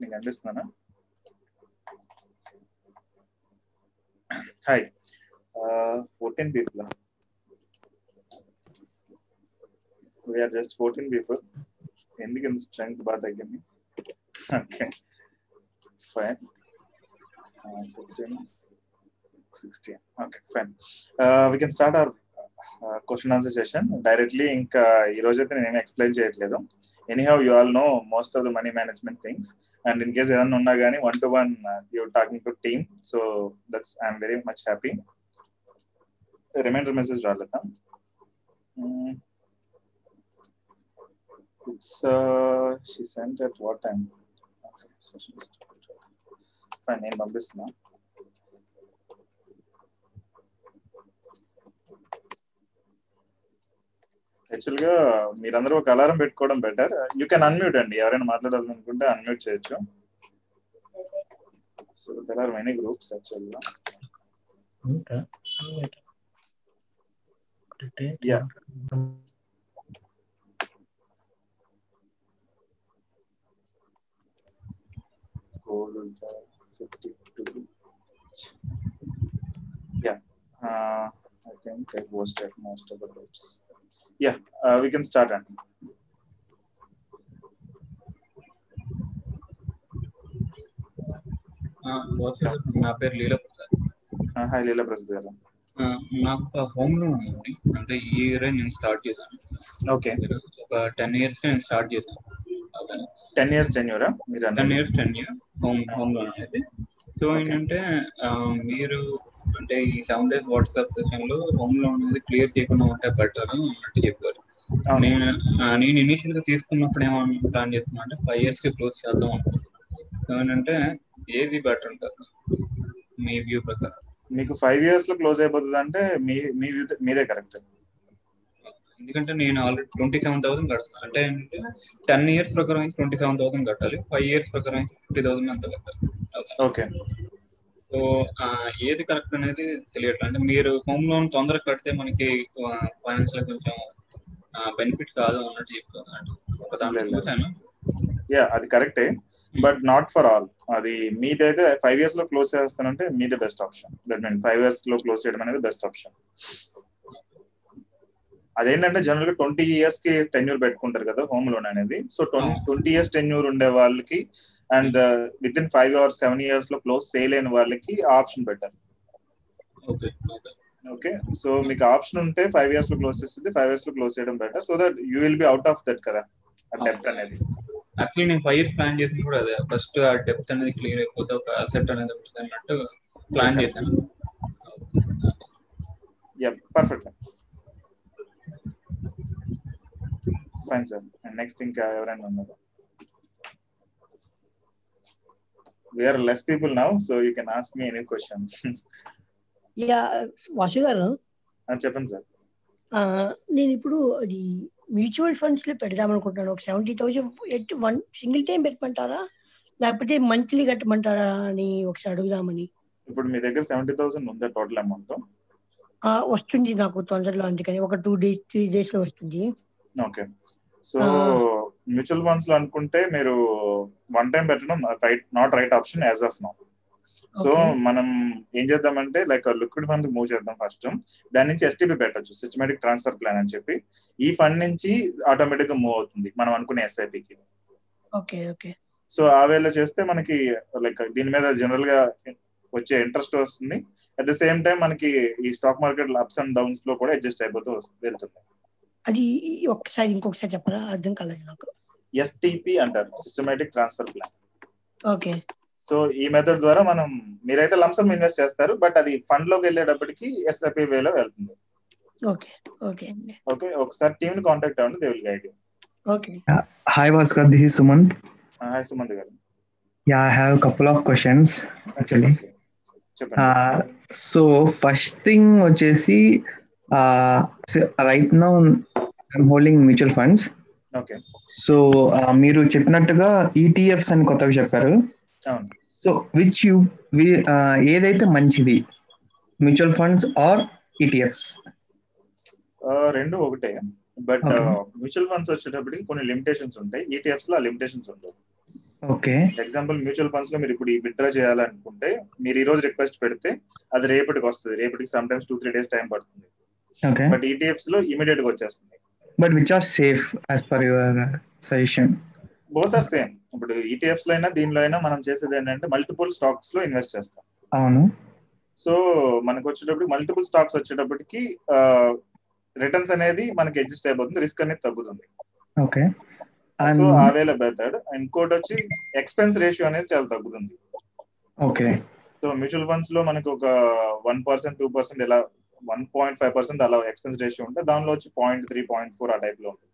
నీకు అనిపిస్తున్నానా hi fourteen people we're just fourteen people ఎందుకు ఇంత స్ట్రెంగ్త్ బాగా తగ్గింది? Okay fine fifteen sixteen okay fine we can start our question answer session directly ఇంకా ఈ రోజైతే నేను ఎక్స్ప్లెయిన్ చేయట్లేదు. Anyhow you all know most of the money management things and in case ఏదైనా ఉన్నా కానీ one to one you talking to team so that's I'm very much happy reminder message రాలేదా it's she sent at what time fine నేను పంపిస్తున్నా. యాక్చువల్గా మీరందరూ ఒక alarm పెట్టుకోవడం బెటర్. యూ కెన్ అన్మ్యూట్ అండి. ఎవరైనా మాట్లాడాలనుకుంటే అన్మ్యూట్ చేయొచ్చు. So there are many groups యాక్చువల్గా yeah fifty two yeah I think I posted most of the groups. Yeah, uh, we can start. Andy. నా పేరు లీలా Prasad Uh, hi, Leela Prasad గారు నాకు ఒక హోమ్ లోన్ ఉంది. అంటే ఈ ఇయర్ నేను స్టార్ట్ చేశాను. ఓకే ఒక టెన్ ఇయర్స్ నేను స్టార్ట్ చేశాను. టెన్ ఇయర్స్ టెన్యూరా మీరు ten years ten year home home loan అనేది. సో ఏంటంటే మీరు అంటే ఈ సెవెన్ డేస్ వాట్సాప్ సెషన్లో హోమ్ లోన్ అనేది క్లియర్ చేయకుండా ఉంటే బెటర్ అన్నట్టు చెప్పారు. నేను నేను ఇనిషియల్గా తీసుకున్నప్పుడు ఏమో ప్లాన్ చేస్తున్నా అంటే ఫైవ్ ఇయర్స్కి క్లోజ్ చేద్దాం అనుకుంటున్నాను ఏంటంటే ఏది బెటర్ ఉంటుంది? మీ వ్యూ ప్రకారం. మీకు ఫైవ్ ఇయర్స్లో క్లోజ్ అయిపోతుంది అంటే మీ మీ view- మీదే కరెక్ట్ ఎందుకంటే నేను ఆల్రెడీ ట్వంటీ సెవెన్ థౌసండ్ కడుతున్నాను అంటే టెన్ ఇయర్స్ ప్రకారం ట్వంటీ సెవెన్ థౌసండ్ కట్టాలి ఫైవ్ ఇయర్స్ ప్రకారం ఫిఫ్టీ థౌసండ్ అంత కట్టాలి. ఓకే సో ఏది కరెక్ట్ అనేది తెలియట్లేదు అంటే మీరు హోమ్ లోన్ తొందరగా కడితే మనకి ఫైనాన్షియల్ కొంచెం బెనిఫిట్ కాదు అన్నట్టు చెప్తాను యా అది కరెక్టే. But not for all. అది మీదైతే ఫైవ్ ఇయర్స్లో క్లోజ్ చేస్తానంటే మీదే best option. That mean five ఇయర్స్లో క్లోజ్ చేయడం అనేది బెస్ట్ ఆప్షన్. అదేంటంటే జనరల్గా ట్వంటీ ఇయర్స్కి టెన్యూర్ పెట్టుకుంటారు కదా హోమ్ లోన్ అనేది. సో ట్వంటీ ఇయర్స్ టెన్యూర్ ఉండే వాళ్ళకి and with in five or seven ఇయర్స్లో క్లోజ్ చేయలేని వాళ్ళకి option okay okay. Okay so మీకు ఆప్షన్ ఉంటే ఫైవ్ ఇయర్స్లో క్లోజ్ చేస్తుంది ఫైవ్ ఇయర్స్లో క్లోజ్ చేయడం better so that you will be out of that కదా డెప్త్ అనేది. యాక్చువల్లీ నేను ఫైవ్ ఇయర్స్ ప్లాన్ చేసింది కూడా అదే. ఫస్ట్ ఆ డెప్త్ అనేది క్లియర్ అయిపోతే ఒక అసెట్ అనేది ఉంటుంది అన్నట్టు ప్లాన్ చేశాను. Yeah perfect fine sir next ఇంకా ఎవరైనా ఉన్నారు? We're less people now so you can ask me any question yeah Vasu garu? చెప్పండి సార్. నేను ఇప్పుడు అది మ్యూచువల్ ఫండ్స్లో పెడదాం అనుకుంటున్నాను. ఒక seventy thousand one single time పెట్టమంటారా? లేకపోతే మంత్లీ కట్టమంటారా అని ఒకసారి అడుగుదామని. ఇప్పుడు మీ దగ్గర సెవెంటీ థౌసండ్ ఉందా టోటల్ అమౌంట్? వస్తుంది నాకు తొందరలో అందుకని. ఒక టూ డేస్ త్రీ డేస్లో వస్తుంది. ఓకే. సో. మ్యూచువల్ ఫండ్స్లో అనుకుంటే మీరు వన్ టైం పెట్టడం right not right option as of now so. మనం ఏం చేద్దామంటే లైక్ లిక్విడ్ ఫండ్ మూవ్ చేద్దాం ఫస్ట్ దాని నుంచి ఎస్టీపీ పెట్టచ్చు సిస్టమేటిక్ ట్రాన్స్ఫర్ ప్లాన్ అని చెప్పి. ఈ ఫండ్ నుంచి ఆటోమేటిక్గా మూవ్ అవుతుంది మనం అనుకునే ఎస్ఐపికి ఓకే ఓకే. సో ఆ వేళ చేస్తే మనకి లైక్ దీని మీద జనరల్గా వచ్చే ఇంట్రెస్ట్ వస్తుంది. అట్ ద సేమ్ టైం మనకి ఈ స్టాక్ మార్కెట్ అప్స్ అండ్ డౌన్స్లో కూడా అడ్జస్ట్ అయిపోతూ వెళ్తుంది అది ఒక్కసారి ఇంకొకసారి చెప్పరా? అర్థం కాలేదు నాకు. ఎస్టిపి అంటారు systematic transfer plan okay. So ఈ మెథడ్ ద్వారా మనం మీరైతే లంసమ్ ఇన్వెస్ట్ చేస్తారు బట్ అది ఫండ్లోకి వెళ్ళేటప్పటికి ఎస్ఐపి వేలో వెళ్తుంది. ఓకే ఓకే ఓకే ఒకసారి టీమ్ని కాంటాక్ట్ అవ్వండి they will guide you okay. Hi Bhaskar, this is Sumant. Hi Sumant garu. Yeah, I have a couple of questions actually. చెప్పండి చెప్పండి. Uh, so first thing వచ్చేసి uh, so right now I'm holding mutual funds. Okay so మీరు చెప్పినట్టుగా ETFs అని కొత్తగా చెప్పారు. So which you ఏదైతే మంచిది మ్యూచువల్ ఫండ్స్ ఆర్ ఈటీఎఫ్స్ రెండు ఒకటే. బట్. మ్యూచువల్ ఫండ్స్ వచ్చేటప్పటికి కొన్ని లిమిటేషన్స్ ఉంటాయి. ఈటీఎఫ్స్లో లిమిటేషన్స్ ఉండవు. ఓకే ఎగ్జాంపుల్ మ్యూచువల్ ఫండ్స్లో మీరు ఇప్పుడు విత్డ్రా చేయాలనుకుంటే మీరు ఈ రోజు రిక్వెస్ట్ పెడితే అది రేపటికి వస్తుంది. రేపటికి some times two three days time పడుతుంది. బట్ ఈటీఎఫ్స్లో ఇమీడియట్గా వచ్చేస్తుంది. But which are safe as per your suggestion both are same ఇప్పుడు ఈటీఎఫ్స్లో అయినా దీనిలో అయినా మనం చేసేది ఏంటంటే మల్టిపుల్ స్టాక్స్లో ఇన్వెస్ట్ చేస్తాం. అవును. సో మనకు వచ్చేటప్పుడు మల్టిపుల్ స్టాక్స్ వచ్చేటప్పటికి రిటర్న్స్ అనేది మనకి అడ్జస్ట్ అయిపోతుంది రిస్క్ అనేది తగ్గుతుంది. ఓకే సో ఆ వేలో బెటర్ ఇంకోటి వచ్చి ఎక్స్పెన్స్ రేషియో అనేది చాలా తగ్గుతుంది. ఓకే సో మ్యూచువల్ ఫండ్స్లో మనకి ఒక వన్ పర్సెంట్ టూ పర్సెంట్ ఇలా వన్ పాయింట్ ఫైవ్ పర్సెంట్ అలా ఎక్స్పెన్స్ రేషియో ఉంటే దానిలో వచ్చి పాయింట్ త్రీ పాయింట్ ఫోర్ ఆ టైప్లో ఉంటుంది.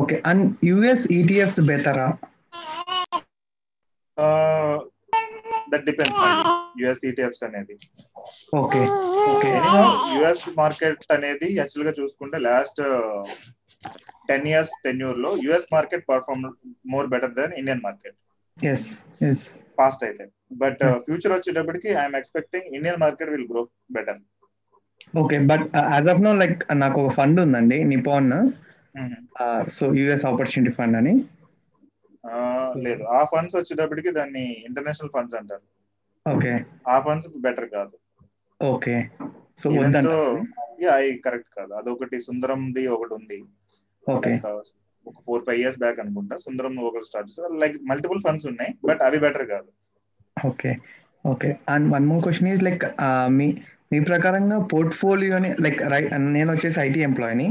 ఓకే అండ్ యుఎస్ ఈటీఎఫ్స్ బెటరా దట్ డిపెండ్స్ యుఎస్ ఈటీఎఫ్స్ అనేది. Okay okay. యుఎస్ మార్కెట్ అనేది యాక్చువల్గా చూసుకుంటే last ten years టెన్యూర్లో US market perform more better then Indian market as as past అయితే. బట్ ఫ్యూచర్ వచ్చేటప్పటికి I'm expecting Indian market will grow better okay but as of now like నాకు ఒక fund ఉందండి Nippon so US opportunity fund అని. లేదు. ఆ funds వచ్చేటప్పటికి దాన్ని ఇంటర్నేషనల్ ఫండ్స్ అంటారు. ఓకే ఆ ఫండ్స్ బెటర్ కాదు. ఓకే సో అవి కరెక్ట్ కాదు. అదొకటి సుందరంది ఒకటి ఉంది. ఓకే ఒక ఫోర్ ఫైవ్ ఇయర్స్ బ్యాక్ అనుకుంటా. సుందరం ఒకటి స్టార్ట్ చేస్తారు లైక్ మల్టిపుల్ ఫండ్స్ ఉన్నాయి బట్ అవి బెటర్ కాదు. Okay okay and one more question is like మీ మీ ప్రకారంగా పోర్ట్ఫోలియోని లైక్ నేను వచ్చేసి ఐటీ ఎంప్లాయీని.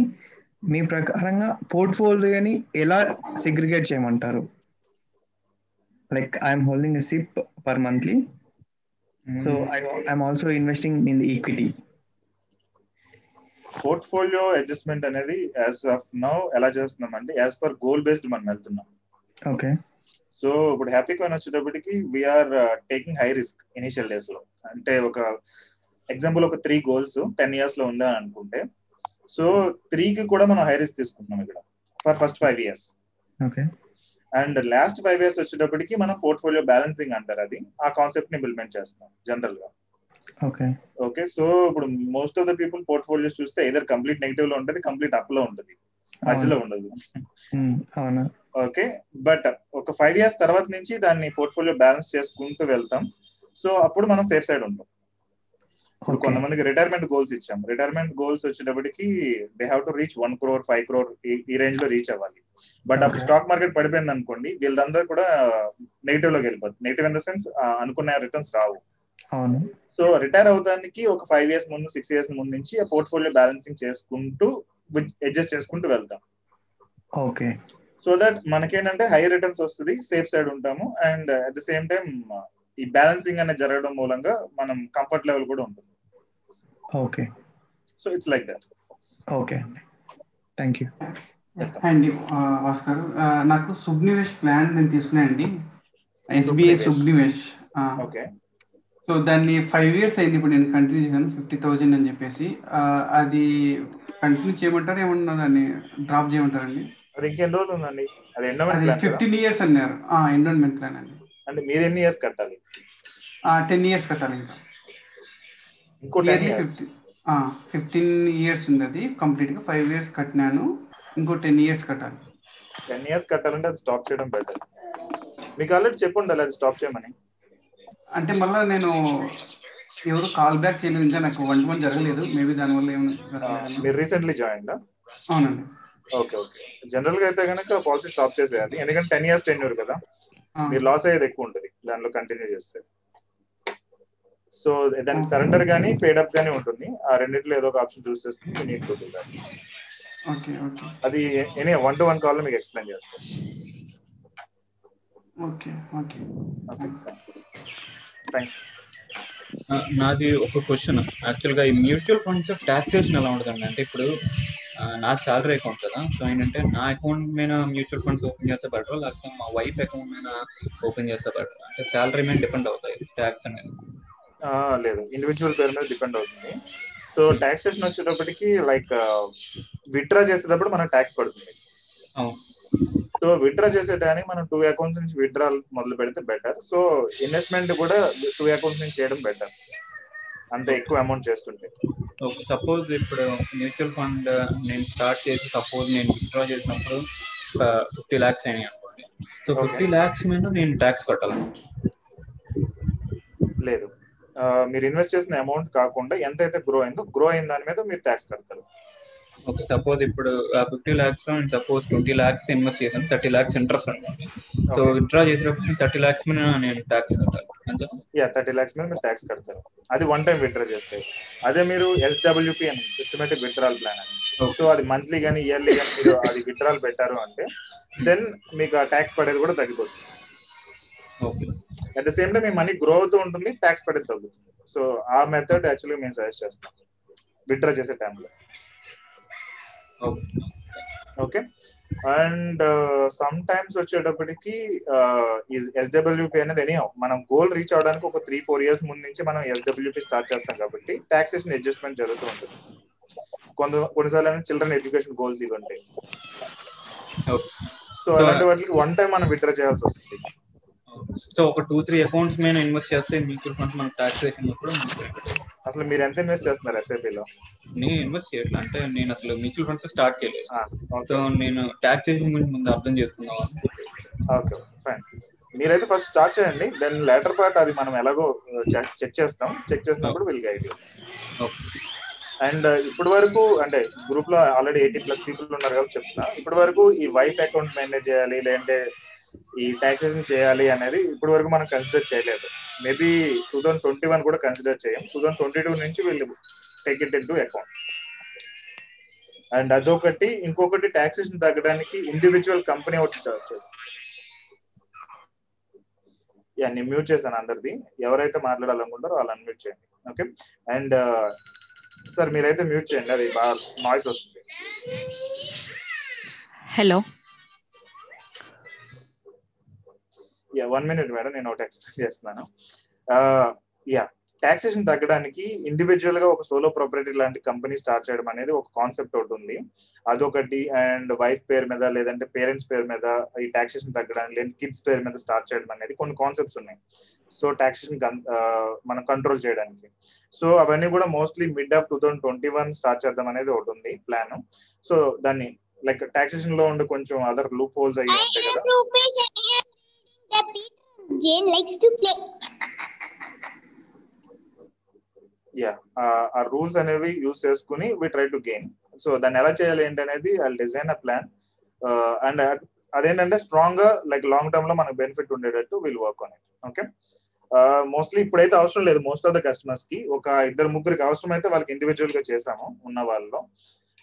మీ ప్రకారంగా పోర్ట్ఫోలియోని ఎలా సెగ్రిగేట్ చేయమంటారు? Like I'm holding a SIP per monthly so I I'm also investing in the equity portfolio adjustment అనేది యాజ్ ఆఫ్ నౌ ఎలా చేస్తున్నాం అంటే యాజ్ పర్ గోల్ బేస్డ్ మనం వెళ్తున్నాం. ఓకే సో ఇప్పుడు హ్యాపీ కాయిన్ వచ్చేటప్పటికి we're taking high risk initial డేస్లో. అంటే ఒక ఎగ్జాంపుల్ ఒక త్రీ గోల్స్ టెన్ ఇయర్స్లో ఉందా అనుకుంటే సో త్రీకి కూడా మనం హై రిస్క్ తీసుకుంటున్నాం ఇక్కడ for first five years okay and last five years వచ్చేటప్పటికి మనం పోర్ట్ఫోలియో బ్యాలెన్సింగ్ అంటారు అది ఆ కాన్సెప్ట్ని ఇంప్లిమెంట్ చేస్తున్నాం జనరల్గా. ఓకే ఓకే సో ఇప్పుడు most of the people portfolios చూస్తే ఇదర్ కంప్లీట్ నెగిటివ్లో ఉంటుంది కంప్లీట్ అప్లో ఉంటుంది మధ్యలో ఉండదు. అవును. ఓకే బట్ ఒక ఫైవ్ ఇయర్స్ తర్వాత నుంచి దాన్ని పోర్ట్ఫోలియో బ్యాలెన్స్ చేసుకుంటూ వెళ్తాం. సో అప్పుడు మనం సేఫ్ సైడ్ ఉంటాం. ఇప్పుడు కొంతమందికి రిటైర్మెంట్ గోల్స్ ఇచ్చాం రిటైర్మెంట్ గోల్స్ వచ్చేటప్పటికి they have to reach one crore five crore ఈ రేంజ్లో రీచ్ అవ్వాలి. బట్ అప్పుడు. స్టాక్ మార్కెట్ పడిపోయింది అనుకోండి వీళ్ళందరూ కూడా నెగిటివ్లోకి వెళ్ళిపోతుంది నెగిటివ్ ఇన్ ద సెన్స్ అనుకున్న రిటర్న్స్ రావు. సో రిటైర్ అవడానికి ఒక ఫైవ్ ఇయర్స్ ముందు సిక్స్ ఇయర్స్ ముందు నుంచి ఆ పోర్ట్ఫోలియో బ్యాలెన్సింగ్ చేసుకుంటూ అడ్జస్ట్ చేసుకుంటూ వెళ్తాం. ఓకే సో దట్ మనకేంటంటే హై రిటర్న్స్ వస్తుంది సేఫ్ సైడ్ ఉంటాము. And at the same time ఈ బ్యాలెన్సింగ్ అనేది జరగడం మూలంగా మనం కంఫర్ట్ లెవెల్ కూడా ఉంటుంది. Okay so it's like that okay అండి థ్యాంక్ యూ అండి ఆ, భాస్కర్ ఆ, నాకు సుబ్నివేష్ ప్లాన్ నేను తీసుకున్నానండి ఎస్బీఐ సుబ్నివేష్. ఓకే సో దాన్ని ఫైవ్ ఇయర్స్ అయింది ఇప్పుడు నేను కంటిన్యూ చేశాను ఫిఫ్టీ థౌజండ్ అని చెప్పేసి. అది కంటిన్యూ చేయమంటారు ఏమన్నా దాన్ని డ్రాప్ చేయమంటారండి అది ఇంకెన్ని రోజులు ఉందండి? అది ఎండోమెంట్ ఫిఫ్టీన్ ఇయర్స్ అన్నారు. ఎండోన్మెంట్ ప్లాన్ అండి. అంటే మీరు ఎన్ని ఇయర్స్ కట్టాలి? టెన్ ఇయర్స్ కట్టాలి ఇంకా. ఇంకో ఇయర్లీ ఫిఫ్టీన్ ఇయర్స్ ఉంది అది కంప్లీట్గా ఫైవ్ ఇయర్స్ కట్టినాను. ఇంకో టెన్ ఇయర్స్ కట్టాలి. టెన్ ఇయర్స్ కట్టాలంటే అది స్టాప్ చేయడం బెటర్. మీకు ఆల్రెడీ చెప్పు ఉండాలి అది స్టాప్ చేయమని. అంటే మళ్ళీ నేను ఎవరు కాల్ బ్యాక్ చేయలేదు ఇంకా నాకు వన్ వన్ జరగలేదు. మేబీ దానివల్ల ఏమైనా జరగలేదు మీరు రీసెంట్లీ జాయిన్ అవునండి. Okay okay. జనరల్గా అయితే కనుక పాలసీ స్టాప్ చేసేయాలి. ఎందుకంటే టెన్ ఇయర్స్ టెన్ కదా. మీరు లాస్ అయ్యేది ఎక్కువ ఉంటుంది. దానిలో కంటిన్యూ చేస్తే. సో దానికి సరెండర్ గానీ పేడప్ గానీ ఉంటుంది. ఆ రెండిట్లో ఏదో ఒక ఆప్షన్ చూస్ చేసుకుని నీట్ టు ఓకే ఓకే. అది any one to one call మీకు ఎక్స్ప్లెయిన్ చేస్తాను ఓకే ఓకే. థ్యాంక్స్ నాది ఒక క్వశ్చన్. యాక్చువల్గా ఈ మ్యూచువల్ ఫండ్స్ టాక్సేషన్ ఎలా ఉంటుందండి? అంటే ఇప్పుడు నా శాలరీ అకౌంట్ కదా. సో ఏంటంటే నా అకౌంట్ మీద మ్యూచువల్ ఫండ్స్ ఓపెన్ చేస్తే బెటర్ లేకపోతే మా వైఫ్ అకౌంట్ మీద ఓపెన్ చేస్తే బెటర్. అంటే శాలరీ మీద డిపెండ్ అవుతాయి ట్యాక్స్ అనేది. లేదు. ఇండివిజువల్ పేరు మీద డిపెండ్ అవుతుంది. సో టాక్సేషన్ వచ్చేటప్పటికి లైక్ విత్డ్రా చేసేటప్పుడు మనకు ట్యాక్స్ పడుతుంది. సో విత్డ్రా చేసేటానికి మనం టూ అకౌంట్స్ నుంచి విత్డ్రా మొదలు పెడితే బెటర్ సో ఇన్వెస్ట్మెంట్ కూడా టూ అకౌంట్స్ నుంచి చేయడం బెటర్ అంత ఎక్కువ అమౌంట్ చేస్తుంటే. సపోజ్ ఇప్పుడు మ్యూచువల్ ఫండ్ నేను స్టార్ట్ చేసి సపోజ్ నేను విత్డ్రా చేసినప్పుడు ఫిఫ్టీ ల్యాక్స్ అయినాయి అనుకోండి. సో ఫిఫ్టీ ల్యాక్స్ మీద నేను ట్యాక్స్ కట్టాలి? లేదు. మీరు ఇన్వెస్ట్ చేసిన అమౌంట్ కాకుండా ఎంత అయితే గ్రో అయిందో గ్రో అయిన దాని మీద మీరు ట్యాక్స్ కడతారు. ఓకే సపోజ్ ఇప్పుడు ఫిఫ్టీ ల్యాక్స్ నేను సపోజ్ ట్వంటీ ల్యాక్స్ ఇన్వెస్ట్ చేశాను థర్టీ ల్యాక్స్ ఇంట్రెస్ట్ అనుకోండి సో. విత్డ్రా చేసేటప్పుడు థర్టీ ల్యాక్స్ మీద నేను ట్యాక్స్ అంతే? యా థర్టీ ల్యాక్స్ మీద మీరు ట్యాక్స్ కడతారు. అది వన్ టైం విత్డ్రా చేస్తే. అదే మీరు ఎస్డబ్ల్యూపీ అని సిస్టమేటిక్ విత్డ్రాల్ ప్లాన్ అని. సో అది మంత్లీ కానీ ఇయర్లీ కానీ మీరు అది విత్డ్రాల్ పెట్టారు అంటే దెన్ మీకు ఆ ట్యాక్స్ పడేది కూడా తగ్గిపోతుంది. Okay at the same time me money grow అవుతూ ఉంటుంది ట్యాక్స్ పడేది తగ్గుతుంది. సో ఆ మెథడ్ యాక్చువల్లీ మేము సజెస్ట్ చేస్తాం. విత్డ్రా చేసే టైంలో ఓకే అండ్ సమ్ టైమ్స్ వచ్చేటప్పటికి ఎస్డబ్ల్యూపీ అనేది ఎనీ మనం గోల్ రీచ్ అవడానికి ఒక త్రీ ఫోర్ ఇయర్స్ ముందు నుంచి మనం ఎస్డబ్ల్యూపీ స్టార్ట్ చేస్తాం కాబట్టి టాక్సేషన్ అడ్జస్ట్మెంట్ జరుగుతూ ఉంటుంది. కొంత కొన్నిసార్లు చిల్డ్రన్ ఎడ్యుకేషన్ గోల్స్ ఇవి ఉంటాయి. సో అలాంటి వాటికి వన్ టైం మనం విత్డ్రా చేయాల్సి వస్తుంది. సో ఒక టూ త్రీ అకౌంట్స్ మీద ఇన్వెస్ట్ చేస్తే మ్యూచువల్ ఫండ్స్ మనకు ట్యాక్స్ వేసినప్పుడు అసలు మీరు ఎంత ఇన్వెస్ట్ చేస్తున్నారు ఎస్ఐపిలో నేను ఇన్వెస్ట్ చేయట్లే. అంటే నేను అసలు మ్యూచువల్ ఫండ్స్ స్టార్ట్ చేయలేదు. సో నేను ట్యాక్సేషన్ గురించి ముందు అర్థం చేసుకుందాం ఓకే ఫైన్ మీరైతే ఫస్ట్ స్టార్ట్ చేయండి. దెన్ లేటర్ పార్ట్ అది మనం ఎలాగో చెక్ చేస్తాం. చెక్ చేసినప్పుడు will guide you okay. And ఇప్పటి వరకు అంటే గ్రూప్లో ఆల్రెడీ ఎయిటీ ప్లస్ పీపుల్ ఉన్నారు కాబట్టి చెప్తున్నా. ఇప్పటి వరకు ఈ వైఫ్ అకౌంట్ మేనేజ్ చేయాలి లేదంటే ఈ టాక్సేషన్ చేయాలి అనేది ఇప్పటి వరకు మనం కన్సిడర్ చేయలేదు. Maybe two thousand twenty one కూడా కన్సిడర్ చేయం. టూ థౌసండ్ ట్వంటీ టూ నుంచి వీళ్ళు take it into account and అదొకటి ఇంకొకటి టాక్సేషన్ తగ్గడానికి ఇండివిజువల్ కంపెనీ ఒకటి స్టార్ట్ చేయాలి యా నేను మ్యూట్ చేశాను అందరిది. ఎవరైతే మాట్లాడాలనుకుంటారో వాళ్ళు అన్మ్యూట్ చేయండి. ఓకే అండ్ సార్ మీరైతే మ్యూట్ చేయండి. అది బాగా నాయిస్ వస్తుంది. Hello yeah one minute madam నేను ఒకటి ఎక్స్ప్లెయిన్ చేస్తున్నాను. Uh, యా టాక్సేషన్ తగ్గడానికి ఇండివిజువల్గా ఒక సోలో ప్రాపర్టీ లాంటి కంపెనీ స్టార్ట్ చేయడం అనేది ఒక కాన్సెప్ట్ ఒకటి ఉంది. అదొకటి అండ్ వైఫ్ పేరు మీద లేదంటే పేరెంట్స్ పేరు మీద ఈ టాక్సేషన్ తగ్గడానికి లేదా కిడ్స్ పేరు మీద స్టార్ట్ చేయడం అనేది కొన్ని కాన్సెప్ట్స్ ఉన్నాయి. సో టాక్సేషన్ uh, మనం కంట్రోల్ చేయడానికి. సో అవన్నీ కూడా mostly mid of two thousand twenty one start చేద్దాం అనేది ఒకటి ఉంది ప్లాన్ సో దాన్ని లైక్ టాక్సేషన్లో ఉండే కొంచెం అదర్ లూప్ హోల్స్ అయ్యి ఉంటాయి కదా. The Peter Jane likes to play. Yeah ఆ రూల్స్ అనేవి యూస్ చేసుకుని we try to gain so దాన్ని ఎలా చేయాలి ఏంటి అనేది I design a plan and అదేంటంటే స్ట్రాంగ్గా లైక్ లాంగ్ టర్మ్లో మనకు బెనిఫిట్ ఉండేటట్టు will work on it okay mostly ఇప్పుడైతే అవసరం లేదు. మోస్ట్ ఆఫ్ ద కస్టమర్స్కి ఒక ఇద్దరు ముగ్గురికి అవసరం అయితే వాళ్ళకి ఇండివిజువల్గా చేసాము ఉన్న వాళ్ళలో.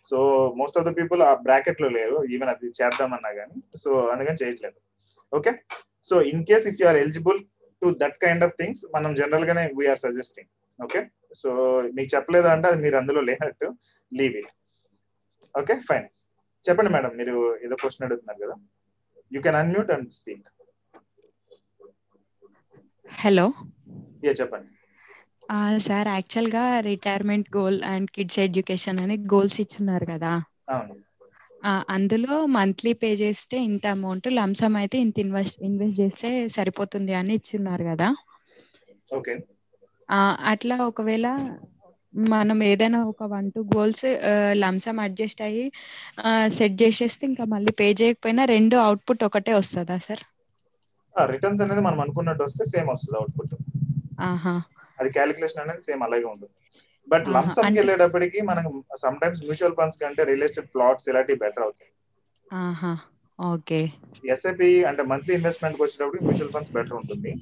So most of the people ఆ బ్రాకెట్లో లేరు. ఈవెన్ అది చేద్దామన్నా కానీ సో అందుకని చేయట్లేదు. Okay so in case if you are eligible to that kind of things మనం జనరల్ గానే వీఆర్ సజెస్టింగ్ ఓకే సో మీకు చెప్పలేదు అంటే అది మీరు అందులో లేనట్టు లీవ్ ఇట్ ఓకే ఫైన్ చెప్పండి మేడం మీరు ఏదో క్వశ్చన్ అడుగుతున్నారు కదా. You can unmute and speak hello చెప్పండి. సార్ యాక్చువల్గా retirement goal and kids education అని గోల్స్ ఇచ్చున్నారు కదా. అవును. అందులో మంత్లీ పే చేస్తే ఇంత అమౌంట్ లంసమ్ అయితే ఇంత ఇన్వెస్ట్ ఇన్వెస్ట్ చేస్తే సరిపోతుంది అని ఇచ్చున్నారు కదా? ఓకే. అట్లా ఒకవేళ మనం ఏదైనా ఒక one two goals lump sum adjust అయ్యి సెట్ చేసేస్తే ఇంకా మళ్ళీ పే చేయకపోయినా రెండు అవుట్పుట్ ఒకటే వస్తుందా సార్? రిటర్న్స్ అనేది మనం అనుకున్నట్టు వస్తే సేమ్ వస్తుంది అవుట్పుట్. ఆహా. అది క్యాలిక్యులేషన్ అనేది సేమ్ అలాగే ఉంటుంది. బట్ లంసమ్కి వెళ్ళేటప్పటికి మనకు సమ్ టైమ్స్ మ్యూచువల్ ఫండ్స్ కంటే రియల్ ఎస్టేట్ ప్లాట్స్ ఇలాంటివి బెటర్ అవుతాయి. ఆహా ఓకే. ఎస్ఐపి అంటే మంత్లీ ఇన్వెస్ట్మెంట్ వచ్చేటప్పుడు మ్యూచువల్ ఫండ్స్ బెటర్ ఉంటుంది.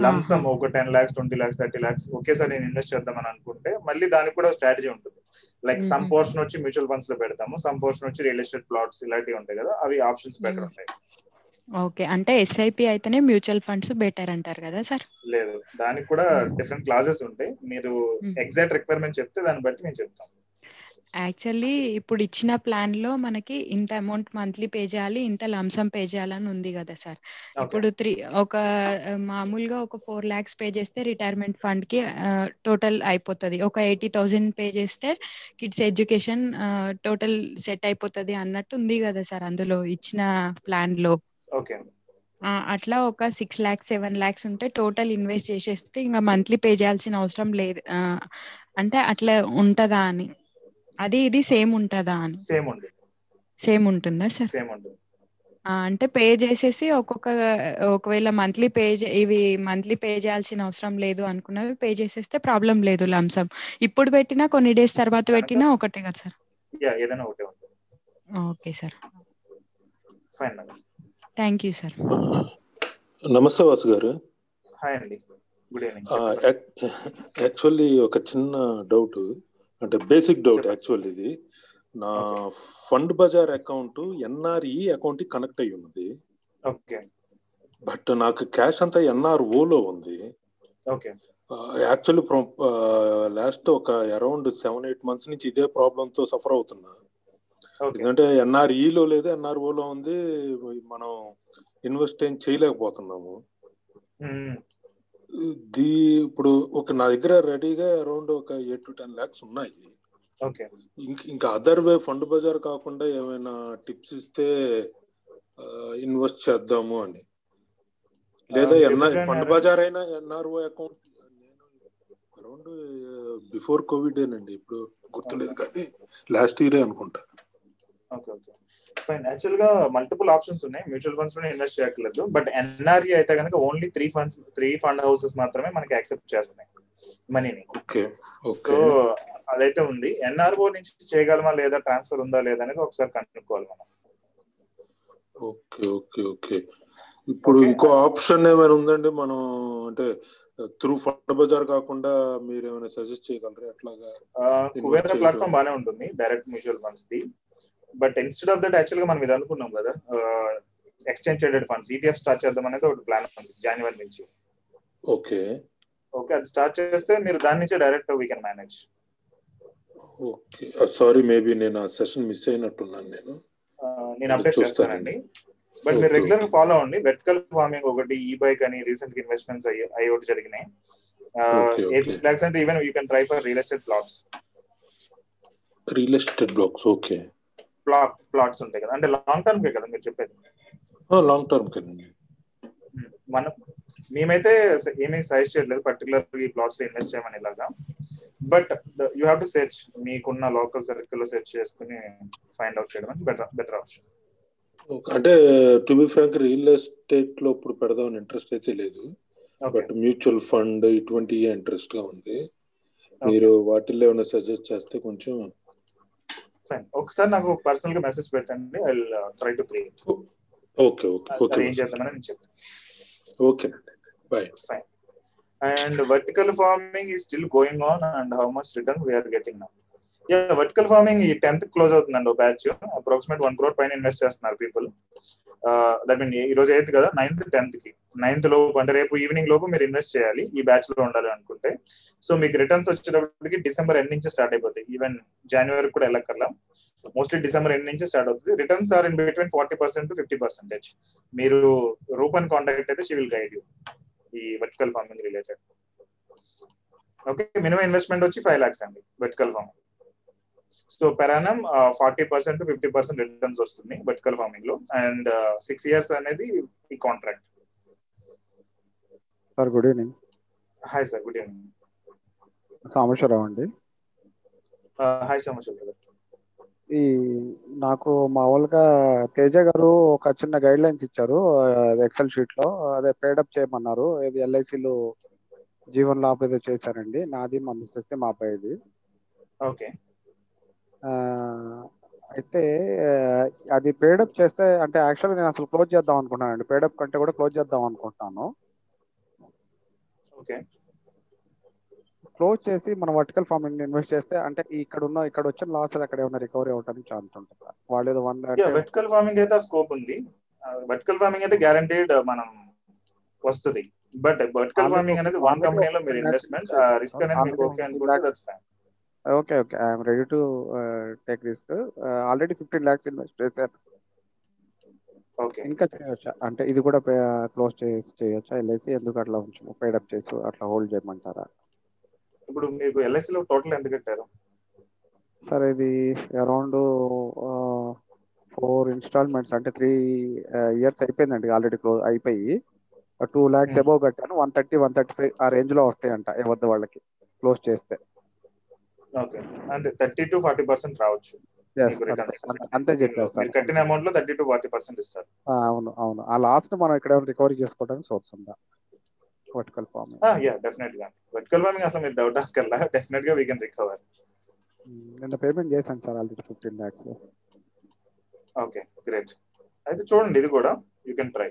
లంసమ్ ఒక ten lakhs twenty lakhs thirty lakhs ఒకేసారి నేను ఇన్వెస్ట్ చేద్దామని అనుకుంటే మళ్ళీ దానికి కూడా స్ట్రాటజీ ఉంటుంది. Like some. పోర్షన్ వచ్చి మ్యూచువల్ ఫండ్స్లో పెడతాము సమ్ పోర్షన్ వచ్చి రియల్ ఎస్టేట్ ప్లాట్స్ ఇలాంటివి ఉంటాయి కదా అవి ఆప్షన్స్ బెటర్. ఉంటాయి. ఓకే. అంటే ఎస్ఐపి అయితేనే మ్యూచువల్ ఫండ్స్ బెటర్ అంటారు కదా సార్? లేదు. దానికి కూడా Mhm. డిఫరెంట్ క్లాసెస్ ఉంటాయి. మీరు Mhm. ఎగ్జాక్ట్ రిక్వైర్మెంట్ చెప్తే దాన్ని బట్టి నేను చెప్తాను. యాక్చువల్లీ ఇప్పుడు ఇచ్చిన ప్లాన్లో మనకి ఇంత అమౌంట్ మంత్లీ పే చేయాలి ఇంత లంసమ్ పే చేయాలని ఉంది కదా సార్? ఇప్పుడు త్రీ ఒక మామూలుగా ఒక ఫోర్ ల్యాక్స్ పే చేస్తే రిటైర్మెంట్ ఫండ్కి టోటల్ అయిపోతుంది. ఒక ఎయిటీ థౌజండ్ పే చేస్తే కిడ్స్ ఎడ్యుకేషన్ టోటల్ సెట్ అయిపోతుంది అన్నట్టు ఉంది కదా సార్ అందులో ఇచ్చిన ప్లాన్లో ఓకే. అట్లా ఒక సిక్స్ ల్యాక్స్ సెవెన్ ల్యాక్స్ ఉంటే టోటల్ ఇన్వెస్ట్ చేసేస్తే ఇంకా మంత్లీ పే చేయాల్సిన అవసరం లేదు. అంటే అట్లా ఉంటదా అని. అది ఇది సేమ్ ఉంటదా అని. సేమ్ ఉంటుంది. సేమ్ ఉంటుందా సార్? సేమ్ ఉంటుంది. అంటే పే చేసేసి ఒక్కొక్క ఒకవేళ మంత్లీ పే ఇవి మంత్లీ పే చేయాల్సిన అవసరం లేదు అనుకున్నవి పే చేసేస్తే ప్రాబ్లం లేదు లంసమ్ ఇప్పుడు పెట్టినా కొన్ని డేస్ తర్వాత పెట్టినా ఒకటే కదా సార్? యా ఏదైనా ఒకటే ఉంటుంది. Okay sir. Fine madam. Thank you sir. నమస్తే వాసు గారు. హాయ్ అండి. Good evening. యాక్చువల్లీ ఒక చిన్న డౌట్ అంటే బేసిక్ డౌట్. యాక్చువల్ ఇది. నా fund bazaar account NRE account connect అయ్యి ఉంది ఓకే. బట్ నాకు క్యాష్ అంతా ఎన్ఆర్ఓలో ఉంది. ఓకే. యాక్చువల్లీ లాస్ట్ ఒక అరౌండ్ సెవెన్ ఎయిట్ మంత్స్ నుంచి ఇదే ప్రాబ్లమ్తో సఫర్ అవుతున్నా. ఎందుకంటే ఎన్ఆర్ఈలో లేదు ఎన్ఆర్ఓలో ఉంది. మనం ఇన్వెస్ట్ ఏం చేయలేకపోతున్నాము. దీ ఇప్పుడు ఒక నా దగ్గర రెడీగా అరౌండ్ ఒక ఎయిట్ టు టెన్ ల్యాక్స్ ఉన్నాయి. ఓకే. ఇంక అదర్ వే ఫండ్ బజార్ కాకుండా ఏమైనా టిప్స్ ఇస్తే ఇన్వెస్ట్ చేద్దాము అని. లేదా ఎన్ఆర్ ఫండ్ బజార్ అయినా NRO account around before covid ఏనండి. ఇప్పుడు గుర్తులేదు కానీ లాస్ట్ ఇయరే అనుకుంటా. ఓకే ఓకే ఫైన్ యాక్చువల్గా మల్టిపుల్ ఆప్షన్స్ ఉన్నాయి. మ్యూచువల్ ఫండ్స్లో ఇన్వెస్ట్ చేయట్లేదు బట్ ఎన్ఆర్ఈ అయితే కనుక only three funds three fund houses మాత్రమే మనకి యాక్సెప్ట్ చేస్తున్నాయి. మనీని ఓకే సో అదైతే ఉంది. ఎన్ఆర్ఓ నుంచి చేయగలమా లేదా ట్రాన్స్ఫర్ ఉందా లేదా అనేది ఒకసారి కనుక్కోవాలి మనం. ఓకే ఓకే ఓకే ఇప్పుడు. ఇంకో ఆప్షన్ ఏమైనా ఉందండి? మనం అంటే త్రూ ఫండ్ బజార్ కాకుండా మీరు ఏమైనా సజెస్ట్ చేయగలరా? ఎట్లాగా కుబేరా. ప్లాట్ఫామ్ బాగానే ఉంటుంది. Direct mutual funds the. But instead of that యాక్చువల్గా మనం ఇది అనుకున్నాం కదా exchange traded funds ETF start చేద్దాం అనేది ఒక ప్లాన్ ఉంది జనవరి నుంచి. ఓకే. ఓకే అది స్టార్ట్ చేస్తే మీరు దాని నుంచే direct we can manage. Okay. Sorry maybe నేను ఆ సెషన్ మిస్ అయినట్టున్నాను నేను. నేను అప్డేట్ చూస్తానండి. బట్ మీరు రెగ్యులర్గా. ఫాలో అవ్వండి. వెర్టికల్ ఫార్మింగ్ ఒకటి ఈ బైక్ అని రీసెంట్ ఇన్వెస్ట్మెంట్స్ అయ్యి ఒకటి జరిగినాయి. ఎయిట్. లాక్స్ అంటే even you can try for real estate plots real estate blocks okay. Plot plots ఉంటాయి కదా. అంటే లాంగ్ టర్మ్ కే కదా మీరు చెప్పేది? లాంగ్ టర్మ్ మనం మేమైతే ఏమీ సజెస్ట్ చేయట్లేదు పర్టికులర్ ఈ ప్లాట్స్లో ఇన్వెస్ట్ చేయమని ఇలాగా but you have to search మీకున్న లోకల్ సర్కిల్లో సెర్చ్ చేసుకుని ఫైండ్ అవుట్ చేయడం బెటర్ బెటర్ ఆప్షన్ అంటే టు బి ఫ్రాంక్ రియల్ ఎస్టేట్లో ఇప్పుడు పెడదామని ఇంట్రెస్ట్ అయితే లేదు. బట్ మ్యూచువల్ ఫండ్ ఇటువంటి ఇంట్రెస్ట్గా ఉంది. మీరు వాటిల్లో ఏమైనా సజెస్ట్ చేస్తే కొంచెం ఫైన్ ఒకసారి నాకు పర్సనల్గా మెసేజ్ పెట్టండి. I try to create okay okay okay ఏం చేద్దామని నేను చెప్తాను bye fine. And vertical farming is still going on, and how much return we are getting now? Yeah, vertical farming ఈ టెన్త్ క్లోజ్ అవుతుందండి ఒక బ్యాచ్ అప్రాక్సిమేట్ వన్ క్రోర్ పైన invest చేస్తున్నారు people that mean ఈ రోజు ఎయిత్ కదా నైన్త్ టెన్త్కి. నైన్త్ లోపు అంటే రేపు ఈవినింగ్ లోపు మీరు ఇన్వెస్ట్ చేయాలి ఈ బ్యాచ్లో ఉండాలి అనుకుంటే. సో మీకు రిటర్న్స్ వచ్చేటప్పటికి డిసెంబర్ ఎండ్ నుంచి స్టార్ట్ అయిపోతాయి. ఈవెన్ జనవరి కూడా వెళ్ళక్కర్లా. మోస్ట్లీ డిసెంబర్ ఎండ్ నుంచి స్టార్ట్ అవుతుంది. Returns are in between forty percent to fifty percentage మీరు రూపన్ కాంటాక్ట్ అయితే షీ విల్ గైడ్ యూ ఈ vertical farming related okay minimum investment వచ్చి ఫైవ్ లాక్స్ అండి vertical farming so per annum forty percent fifty percent returns వస్తుంది vertical ఫార్మింగ్లో. And six years అనేది ఈ contract sir good evening hi sir good evening Sambeswararao అండి. Hi Someshwar గారు ఈ నాకు మామూలుగా తేజ గారు ఒక చిన్న గైడ్ లైన్స్ ఇచ్చారు ఎక్సెల్ షీట్లో అదే పేడప్ చేయమన్నారు. ఇది ఎల్ఐసిలో జీవన్ లాభ ఏదో చేశారండి. నాది మా మిస్సెస్ మా అబ్బాయిది. ఓకే అయితే ఆ, అది పేడప్ చేస్తే అంటే యాక్చువల్గా నేను అసలు క్లోజ్ చేద్దాం అనుకుంటున్నాను పేడప్ కంటే కూడా క్లోజ్ చేద్దాం అనుకుంటున్నాను. ఓకే. క్లోజ్ చేసి మనం వర్టికల్ ఫార్మింగ్ ఇన్వెస్ట్ చేస్తే అంటే ఇక్కడ ఉన్న ఇక్కడ వచ్చిన లాస్ అక్కడ ఏమైనా రికవరీ అవడానికి ఛాన్స్ ఉంటుందా. వాళ్ళు ఏదో వన్ వర్టికల్ ఫార్మింగ్ అయితే స్కోప్ ఉంది. వర్టికల్ ఫార్మింగ్ అయితే గ్యారంటీడ్ మనం వస్తుంది. బట్ వర్టికల్ ఫార్మింగ్ అనేది వన్ కంపెనీలో మీరు ఇన్వెస్ట్మెంట్ రిస్క్ అనేది మీకు ఓకే అనుకుంటే that's fine okay okay I'm ready to take risk already fifteen lakhs invest చేశాను ఓకే ఇంకా చేయొచ్చా? అంటే ఇది కూడా క్లోజ్ చేసి చేయొచ్చా? ఎల్ఐసి ఎందుకు అట్లా ఉంచు పేడప్ చేసి అట్లా హోల్డ్ చేయమంటారా? ఇప్పుడు మీకు ఎల్ఐసి లో టోటల్ ఎంత కట్టారు? సార్ ఇది అరౌండ్ ఫోర్ ఇన్స్టాల్మెంట్స్ అంటే త్రీ ఇయర్స్ అయిపోయిందండి ఆల్రెడీ క్లోజ్ అయిపోయి. Two lakhs Hmm. అబౌవ్ కట్టాను. One thirty one thirty five ఆ రేంజ్లో వస్తాయంట ఎవరి వాళ్ళకి. క్లోజ్ చేస్తే. ఓకే. అంతే థర్టీ టు ఫార్టీ పర్సెంట్ రావచ్చు. అంతే చెప్పారు కట్టిన అమౌంట్లో థర్టీ టు ఫార్టీ పర్సెంట్ ఇస్తారు అవును అవును. ఆ లాస్ట్ మనం ఇక్కడ రికవరీ చేసుకోవడానికి సోర్స్ ఉందా? వర్టికల్ ఫార్మ్ యా డెఫినెట్గా వర్టికల్ ఫార్మింగ్ అసలు మీరు డౌట్ అక్కర్లా డెఫినెట్గా వీ కెన్ రికవర్ నిన్న పేమెంట్ చేశాను sir already fifteen lakhs okay great అయితే చూడండి ఇది కూడా. You can try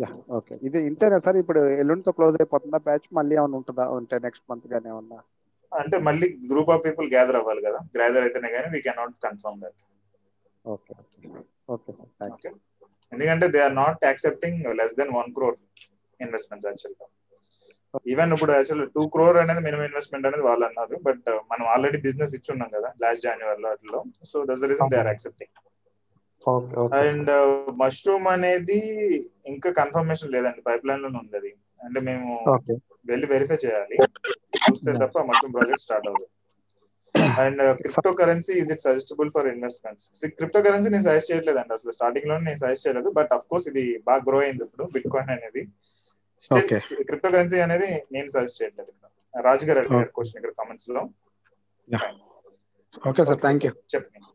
yeah okay ఇది ఇంతేనా సార్ ఇప్పుడు ఎల్లుండితో క్లోజ్ అయిపోతుందా బ్యాచ్ మళ్ళీ ఏమైనా ఉంటుందా? ఉంటే నెక్స్ట్ మంత్ గానీ ఏమన్నా? అంటే మళ్ళీ గ్రూప్ ఆఫ్ పీపుల్ గ్యాదర్ అవ్వాలి కదా? గ్యాదర్ అయితేనే కానీ we can not confirm that okay okay sir okay ఎందుకంటే they are not accepting less then one crore investments యాక్చువల్గా ఈవెన్ ఇప్పుడు యాక్చువల్ టూ క్రోర్ అనేది మినిమం ఇన్వెస్ట్మెంట్ అనేది వాళ్ళు అన్నారు బట్ మనం ఆల్రెడీ బిజినెస్ ఇచ్చి ఉన్నాం కదా లాస్ట్ జనవరిలో అట్లా so that's the reason they are accepting okay okay and mushroom అనేది ఇంకా కన్ఫర్మేషన్ లేదండి పైప్ లైన్లోనే ఉంది అది. అంటే మేము వెళ్ళి వెరిఫై చేయాలి. చూస్తే తప్ప మష్రూమ్ ప్రాజెక్ట్ స్టార్ట్ అవుతుంది and crypto currency is it suggestable for investments crypto currency నేను సజెస్ట్ చేయట్లేదండి. అసలు స్టార్టింగ్లో నేను సజెస్ట్ చేయలేదు. బట్ అఫ్ కోర్స్ ఇది బాగా గ్రో అయింది ఇప్పుడు బిట్ కాయిన్ అనేది Okay. క్రిప్టో కరెన్సీ అనేది నేను సజెస్ట్ చేయట్లేదు. రాజు గారు అడిగారు క్వశ్చన్ ఇక్కడ కామెంట్స్లో. ఓకే సార్ థ్యాంక్ యూ చెప్పండి.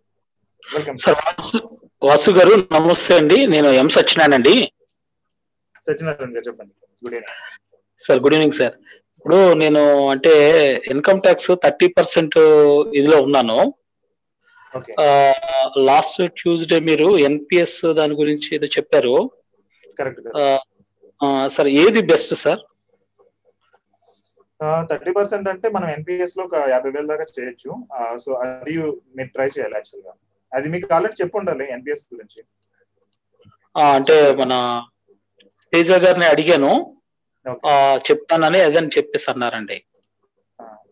వెల్కమ్ సార్ వాసు వాసు గారు నమస్తే అండి. నేను ఎం సత్యనారాయణ సత్యనారాయణ గారు చెప్పండి. Good evening sir good evening sir ఇప్పుడు నేను అంటే ఇన్కమ్ ట్యాక్స్ థర్టీ పర్సెంట్ ఇదిలో ఉన్నాను. లాస్ట్ ట్యూస్డే మీరు ఎన్పిఎస్ దాని గురించి ఏదో చెప్పారు. సార్ ఏది బెస్ట్ సార్ థర్టీ పర్సెంట్ అంటే మనం ఎన్పిఎస్లో ఒక యాభై వేల దాకా చేయొచ్చు. సో అది మీరు ట్రై చేయాలి యాక్చువల్గా. అది మీకు ఆల్రెడీ చెప్పు ఉండాలి ఎన్పిఎస్ గురించి. అంటే మన తేజ గారిని అడిగాను. చెప్తానని అదని చెప్పేసి అన్నారండి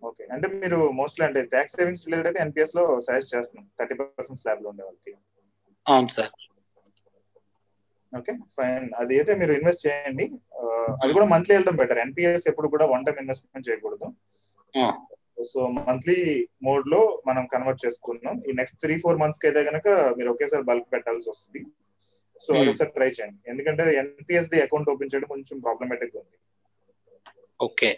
ఓకే. అంటే మీరు మోస్ట్లీ అంటే ట్యాక్స్ సేవింగ్స్ రిలేటెడ్ అయితే ఎన్పిఎస్లో సజెస్ట్ చేస్తున్నాం. థర్టీ పర్సెంట్ స్లాబ్లో ఉండే వాళ్ళకి. అవును సార్ ఓకే ఫైన్ అది అయితే మీరు ఇన్వెస్ట్ చేయండి. అది కూడా మంత్లీ వెళ్ళడం బెటర్ ఎన్పిఎస్ ఎప్పుడు కూడా వన్ టైం ఇన్వెస్ట్మెంట్ చేయకూడదు. సో మంత్లీ మోడ్లో మనం కన్వర్ట్ చేసుకున్నాం ఈ నెక్స్ట్ త్రీ ఫోర్ మంత్స్కి అయితే కనుక మీరు ఒకేసారి బల్క్ పెట్టాల్సి వస్తుంది. So Hmm. అది ఒకసారి ట్రై చేయండి. ఎందుకంటే ఎన్పిఎస్ ది అకౌంట్ ఓపెన్ చేయడం కొంచెం ప్రాబ్లమేటిక్ ఉంది. ఓకే.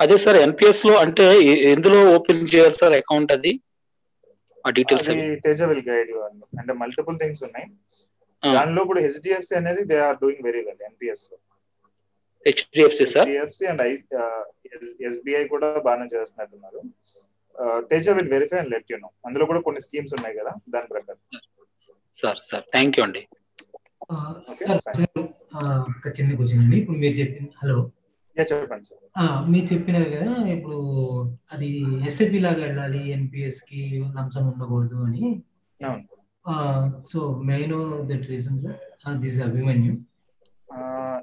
అదే సార్ ఎన్పిఎస్లో అంటే ఎందులో ఓపెన్ చేయాలి సార్ అకౌంట్ అది? ఆ details Teja will guide you అంటే మల్టిపుల్ థింగ్స్ ఉన్నాయి. దానిలో ఇప్పుడు హెచ్డిఎఫ్సి అనేది they are doing very well ఎన్పిఎస్లో. HDFC sir? HDFC and SBI కూడా బాగానే చేస్తున్నట్టున్నారు. Teja will verify and let you know అందులో కూడా కొన్ని స్కీమ్స్ ఉన్నాయి కదా దాని ప్రకారం. సార్ సార్ థ్యాంక్ యూ అండి. సార్ ఒక చిన్న క్వశ్చన్ అండి. ఇప్పుడు మీరు చెప్పిన హలో. చెప్పండి సార్. మీరు చెప్పినారు కదా ఇప్పుడు అది ఎస్ఎపి లాగా వెళ్ళాలి ఎన్పిఎస్కి లంచం ఉండకూడదు అని. So main that reason this Abhimanyu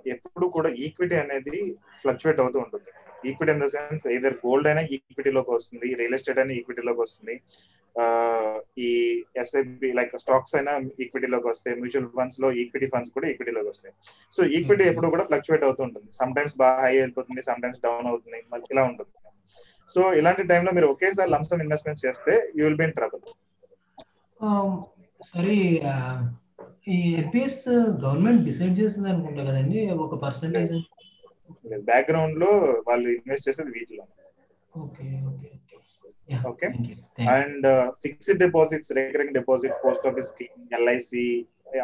ఎప్పుడు కూడా ఈక్విటీ అనేది ఫ్లక్చువేట్ అవుతూ ఉంటుంది. Equity in the sense either gold అయినా ఈక్విటీలోకి వస్తుంది రియల్ ఎస్టేట్ అయినా ఈక్విటీలోకి వస్తుంది. ఈ ఎస్ఐపి లైక్ స్టాక్స్ అయినా ఈక్విటీలోకి వస్తాయి మ్యూచువల్ ఫండ్స్లో ఈక్విటీ ఫండ్స్ కూడా ఈక్విటీలోకి వస్తాయి. సో ఈక్విటీ ఎప్పుడు కూడా ఫ్లక్చువేట్ అవుతూ ఉంటుంది. సమ్ టైమ్స్ బాగా హై వెళ్ళిపోతుంది సమ్ టైమ్స్ డౌన్ అవుతుంది మళ్ళీ ఇలా ఉంటుంది. సో ఇలాంటి టైంలో మీరు ఒకేసారి లంసమ్ ఇన్వెస్ట్మెంట్ చేస్తే you will be in trouble sorry ఈ ఎన్పిఎస్ గవర్నమెంట్ డిసైడ్ చేస్తుంది అనుకుంటా కదండి ఒక పర్సంటేజ్ బ్యాక్గ్రౌండ్లో వాళ్ళు ఇన్వెస్ట్ చేసేది వీటిలో. Okay and fixed deposits recurring deposit post office scheme LIC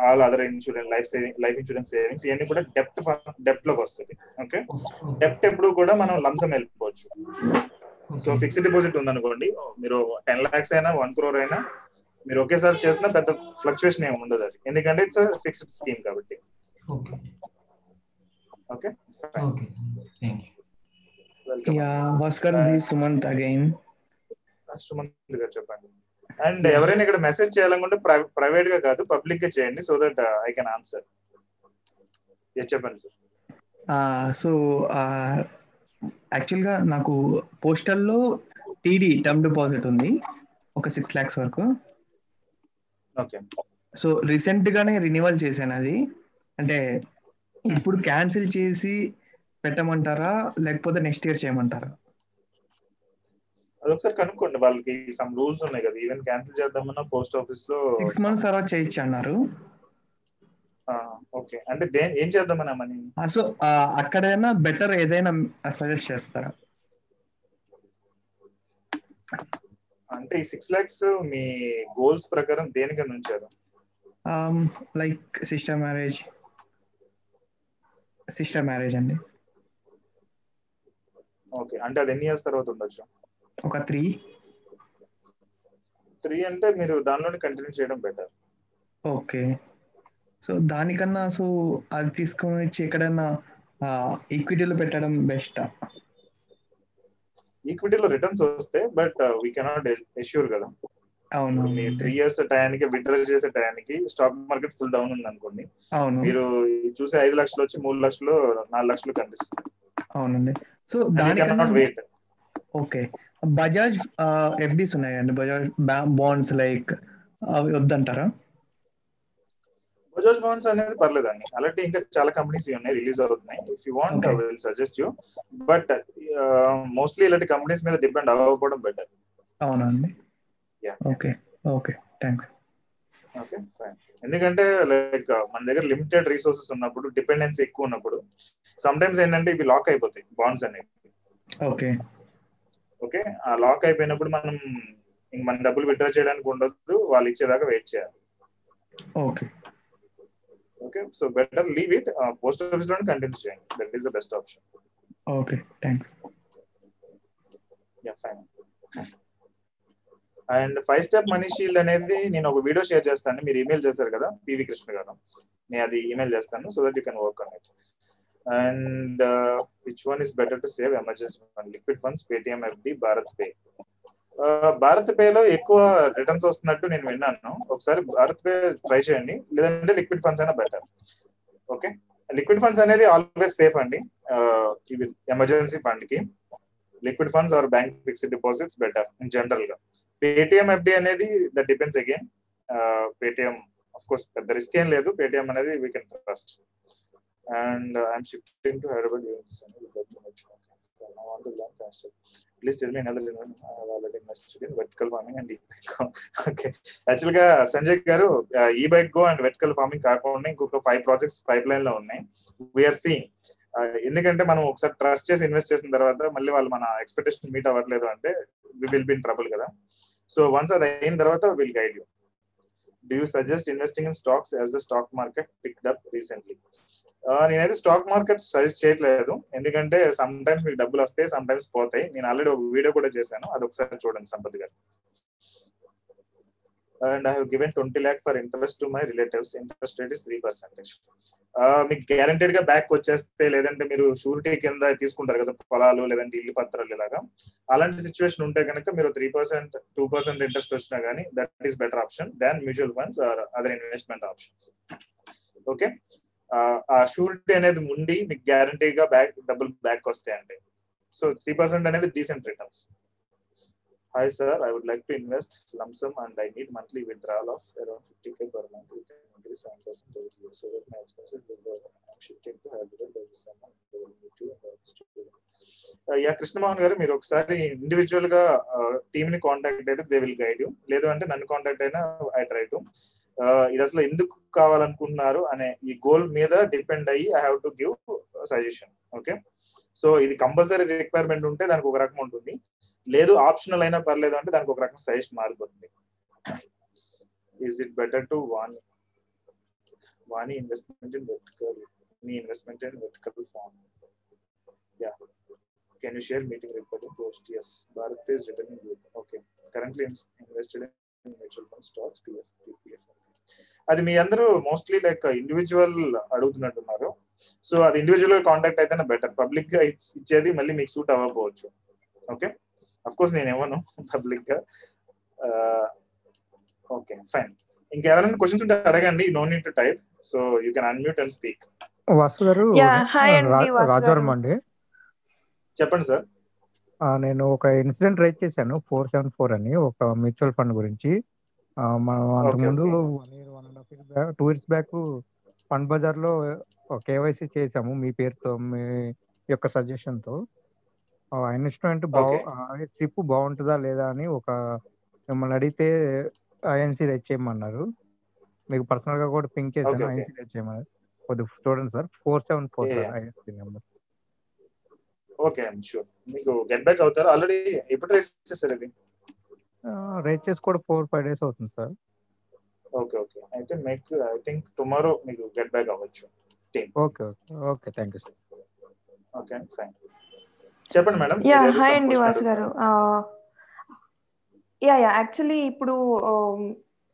all other insurance life saving life insurance savings ఇవన్నీ కూడా డెప్ట్ డెప్ట్లోకి వస్తుంది ఓకే డెప్ట్ ఎప్పుడు కూడా మనం లంసం వెళ్ళిపోవచ్చు. సో ఫిక్స్డ్ డిపాజిట్ ఉందనుకోండి మీరు టెన్ లాక్స్ అయినా వన్ క్రోర్ అయినా మీరు ఒకేసారి చేసినా పెద్ద ఫ్లక్చుయేషన్ ఏమి ఉండదు అది. ఎందుకంటే ఇట్స్ ఫిక్స్డ్ స్కీమ్ కాబట్టి. ఓకే జీ సుమంత్ అగైన్ సుమంత్ గారు చెప్పండి. అండ్ ఎవరైనా ఇక్కడ మెసేజ్ చేయాలనుకుంటే ప్రైవేట్గా కాదు పబ్లిక్గా చేయండి so that I can answer చెప్పండి సార్ సో యాక్చువల్గా నాకు పోస్టల్లో టీడీ టర్మ్ డిపాజిట్ ఉంది. ఒక సిక్స్ ల్యాక్స్ వరకు. ఓకే సో రీసెంట్ గానే రినివల్ చేశాను అది. అంటే ఇప్పుడు క్యాన్సిల్ చేసి పెట్టమంటారా? లేకపోతే నెక్స్ట్ ఇయర్ చేయమంటారా? అదొకసారి కనుక్కోండి. వాళ్ళకి సమ్ రూల్స్ ఉన్నాయి కదా. ఈవెన్ క్యాన్సిల్ చేద్దామన్నా పోస్ట్ ఆఫీస్లో సిక్స్ మంత్స్ తర్వాత చేయొచ్చు అన్నారు. ఓకే అంటే ఏం చేద్దామని మనీ? సో అక్కడైనా బెటర్ ఏదైనా సజెస్ట్ చేస్తారా? అంటే ఈ సిక్స్ లాక్స్ మీ గోల్స్ ప్రకారం దేనికని ఉంచారు? Like sister marriage sister marriage అండి. ఓకే అంటే అది ఎన్ని ఇయర్స్ తర్వాత ఉండొచ్చు? ఒక త్రీ. త్రీ అంటే మీరు దానిలోనే కంటిన్యూ చేయడం బెటర్. ఓకే. సో దానికన్నా సో అది తీసుకొని వచ్చి ఎక్కడైనా ఈక్విటీలో పెట్టడం బెస్ట్? ఈక్విటీలో రిటర్న్స్ వస్తే బట్ వీ కెనాట్ ఎష్యూర్ కదా. అవును. త్రీ ఇయర్స్ టయానికి విత్డ్రా చేసే టయానికి స్టాక్ మార్కెట్ ఫుల్ డౌన్ ఉంది అనుకోండి అవును. మీరు చూసే ఐదు లక్షలు వచ్చి మూడు లక్షలు నాలుగు లక్షలు కనిపిస్తుంది. అవునండి. సో దానికన్నా. ఓకే. బజాజ్ ఎఫ్డీస్ ఉన్నాయండి. బజాజ్ బాండ్స్ లైక్ అవి వద్దంటారా? బజాజ్ బాండ్స్ అనేది పర్లేదండి. అలాంటి ఇంకా చాలా కంపెనీస్ ఉన్నాయి రిలీజ్ అవుతున్నాయి. If you want. Will suggest you but mostly ఇలాంటి కంపెనీస్ మీద డిపెండ్ అవ్వకపోవడం బెటర్ అవునండి okay okay thanks okay fine ఎందుకంటే లైక్ మన దగ్గర లిమిటెడ్ రిసోర్సెస్ ఉన్నప్పుడు డిపెండెన్సీ ఎక్కువ ఉన్నప్పుడు సమ్ టైమ్స్ ఏంటంటే ఇవి లాక్ అయిపోతాయి బాండ్స్ అనేవి. ఓకే ఓకే ఆ లాక్ అయిపోయినప్పుడు మనం ఇంక మన డబ్బులు విత్డ్రా చేయడానికి ఉండదు వాళ్ళు ఇచ్చేదాకా వెయిట్ చేయాలి. Okay okay so better leave it post ఆఫీస్లోనే కంటిన్యూ చేయండి. That is the best option okay thanks yeah fine and five step money shield అనేది నేను ఒక వీడియో షేర్ చేస్తాను. మీరు ఈమెయిల్ చేస్తారు కదా పివి కృష్ణ గారు. నేను అది ఈమెయిల్ చేస్తాను so that you can work on it and which one is better to save emergency fund liquid funds Paytm FD Bharat pay Bharat పేలో ఎక్కువ రిటర్న్స్ వస్తున్నట్టు నేను విన్నాను. ఒకసారి భారత్ పే ట్రై చేయండి. లేదంటే లిక్విడ్ ఫండ్స్ అయినా బెటర్ ఓకే లిక్విడ్ ఫండ్స్ అనేది ఆల్వేస్ సేఫ్ అండి. Emergency ఫండ్కి. Liquid funds or bank fixed deposits better in జనరల్గా. పేటిఎం ఎఫ్డి అనేది that depends again Paytm of course పెద్ద రిస్క్ ఏం లేదు. పేటిఎం అనేది we can trust and I'm shifting to Hyderabad please tell me another already invested in farming and okay యాక్చువల్గా సంజయ్ గారు ఈ bike go and vertical farming కాకుండా ఇంకొక five projects pipe లైన్లో ఉన్నాయి. వీఆర్ సీయింగ్ ఎందుకంటే మనం ఒకసారి ట్రస్ట్ చేసి ఇన్వెస్ట్ చేసిన తర్వాత మళ్ళీ వాళ్ళు మన ఎక్స్పెక్టేషన్ మీట్ అవ్వట్లేదు అంటే we will be in trouble కదా. సో వన్స్ అది అయిన తర్వాత will guide you do you suggest investing in stocks as the stock market picked up recently నేనైతే స్టాక్ మార్కెట్ సజెస్ట్ చేయట్లేదు. ఎందుకంటే సమ్ టైమ్స్ మీకు డబ్బులు వస్తాయి సమ్ టైమ్స్ పోతాయి. నేను ఆల్రెడీ ఒక వీడియో కూడా చేశాను. అది ఒకసారి చూడండి Sampath garu. And I have given twenty lakh for interest to my relatives interest rate is three percentage మీకు గ్యారంటెడ్గా బ్యాక్ వచ్చేస్తే లేదంటే మీరు షూరిటీ కింద తీసుకుంటారు కదా పొలాలు లేదంటే ఇల్లు పత్రాలు ఇలాగా. అలాంటి సిచ్యువేషన్ ఉంటే కనుక మీరు three percent two percent interest వచ్చినా కానీ that is better option than mutual funds or other investment options okay ఆ షూరిటీ అనేది ఉండి మీకు గ్యారంటీగా బ్యాక్ డబ్బులు బ్యాక్ వస్తాయండి. సో త్రీ పర్సెంట్ అనేది decent returns hi sir I would like to invest lump sum and I need monthly withdrawal of around fifty K per month with increase seven percent every year. So that my expenses will go down. I'm shifting to Hyderabad by this summer. Yeah Krishnamohan uh, garu మీరు ఒకసారి ఇండివిజువల్గా uh, టీమ్ని contact అయితే they will guide you లేదు అంటే నన్ను contact అయినా I try to ఇది అసలు ఎందుకు కావాలనుకుంటున్నారు అనే ఈ గోల్ మీద డిపెండ్ అయ్యి I have to give suggestion okay so ఇది కంపల్సరీ రిక్వైర్మెంట్ ఉంటే దానికి ఒక రకం ఉంటుంది. లేదు ఆప్షనల్ అయినా పర్లేదు అంటే దానికి ఒక రకం సజెషన్ మారిపోతుంది. ఈజ్ ఇట్ బెటర్ టు వాన్ వాణి ఇన్వెస్ట్మెంట్ ఇన్ వెర్టికల్ నీ investment in vertical farm yeah can you share meeting report post yes Bharat is returning okay currently invested in mutual fund stocks PF PF అది మీ అందరూ mostly like individual అడుగుతున్నట్టున్నారు. So అది individual contact అయితేనే better పబ్లిక్గా ఇచ్చేది మళ్ళీ మీకు సూట్ అవ్వకపోవచ్చు. ఓకే అఫ్ కోర్స్ నేను ఏమను పబ్లిక్ గా. ఓకే ఫైన్ ఇంకెవరైనా క్వశ్చన్స్ ఉంటే అడగండి. No need to type so you can unmute and speak Vasu garu. అండి, రాజవరం చెప్పండి సార్ ఆ, నేను ఒక ఇన్సిడెంట్ రైట్ చేశాను ఫోర్ సెవెన్ ఫోర్ అని ఒక మ్యూచువల్ ఫండ్ గురించి. ఆ, మనం అంతకుముందు one year one and half year back two years back fund బజార్లో కేవైసీ చేసాము మీ పేరుతో మీ యొక్క సజెషన్తో ఆ ఇన్వెస్ట్మెంట్ బాగు సిప్ బాగుంటుందా లేదా అని ఒక మిమ్మల్ని అడిగితే ఐఎన్సీ రైట్ చేయమన్నారు మీకు పర్సనల్గా కూడా పింక్ చేశాను okay. ఐఎన్సీ రైట్ చేయమన్నారు కొద్దిగా చూడండి sir four seven four sir. INC number. Okay sure. మీకు గెట్ బ్యాక్ అవుతారు? ఆల్రెడీ ఎప్పుడు రేస్ చేశారు ఇది? రేట్ చేసి కూడా ఫోర్ ఫైవ్ డేస్ అవుతుంది సార్. Okay okay. అయితే మీకు ఐ థింక్ టుమారో మీకు గెట్ బ్యాక్ అవ్వచ్చు. Team okay okay okay thank you sir okay fine చెప్పండి మేడం యా హాయ్ అండి వాసు గారు. యా యా యాక్చువల్లీ ఇప్పుడు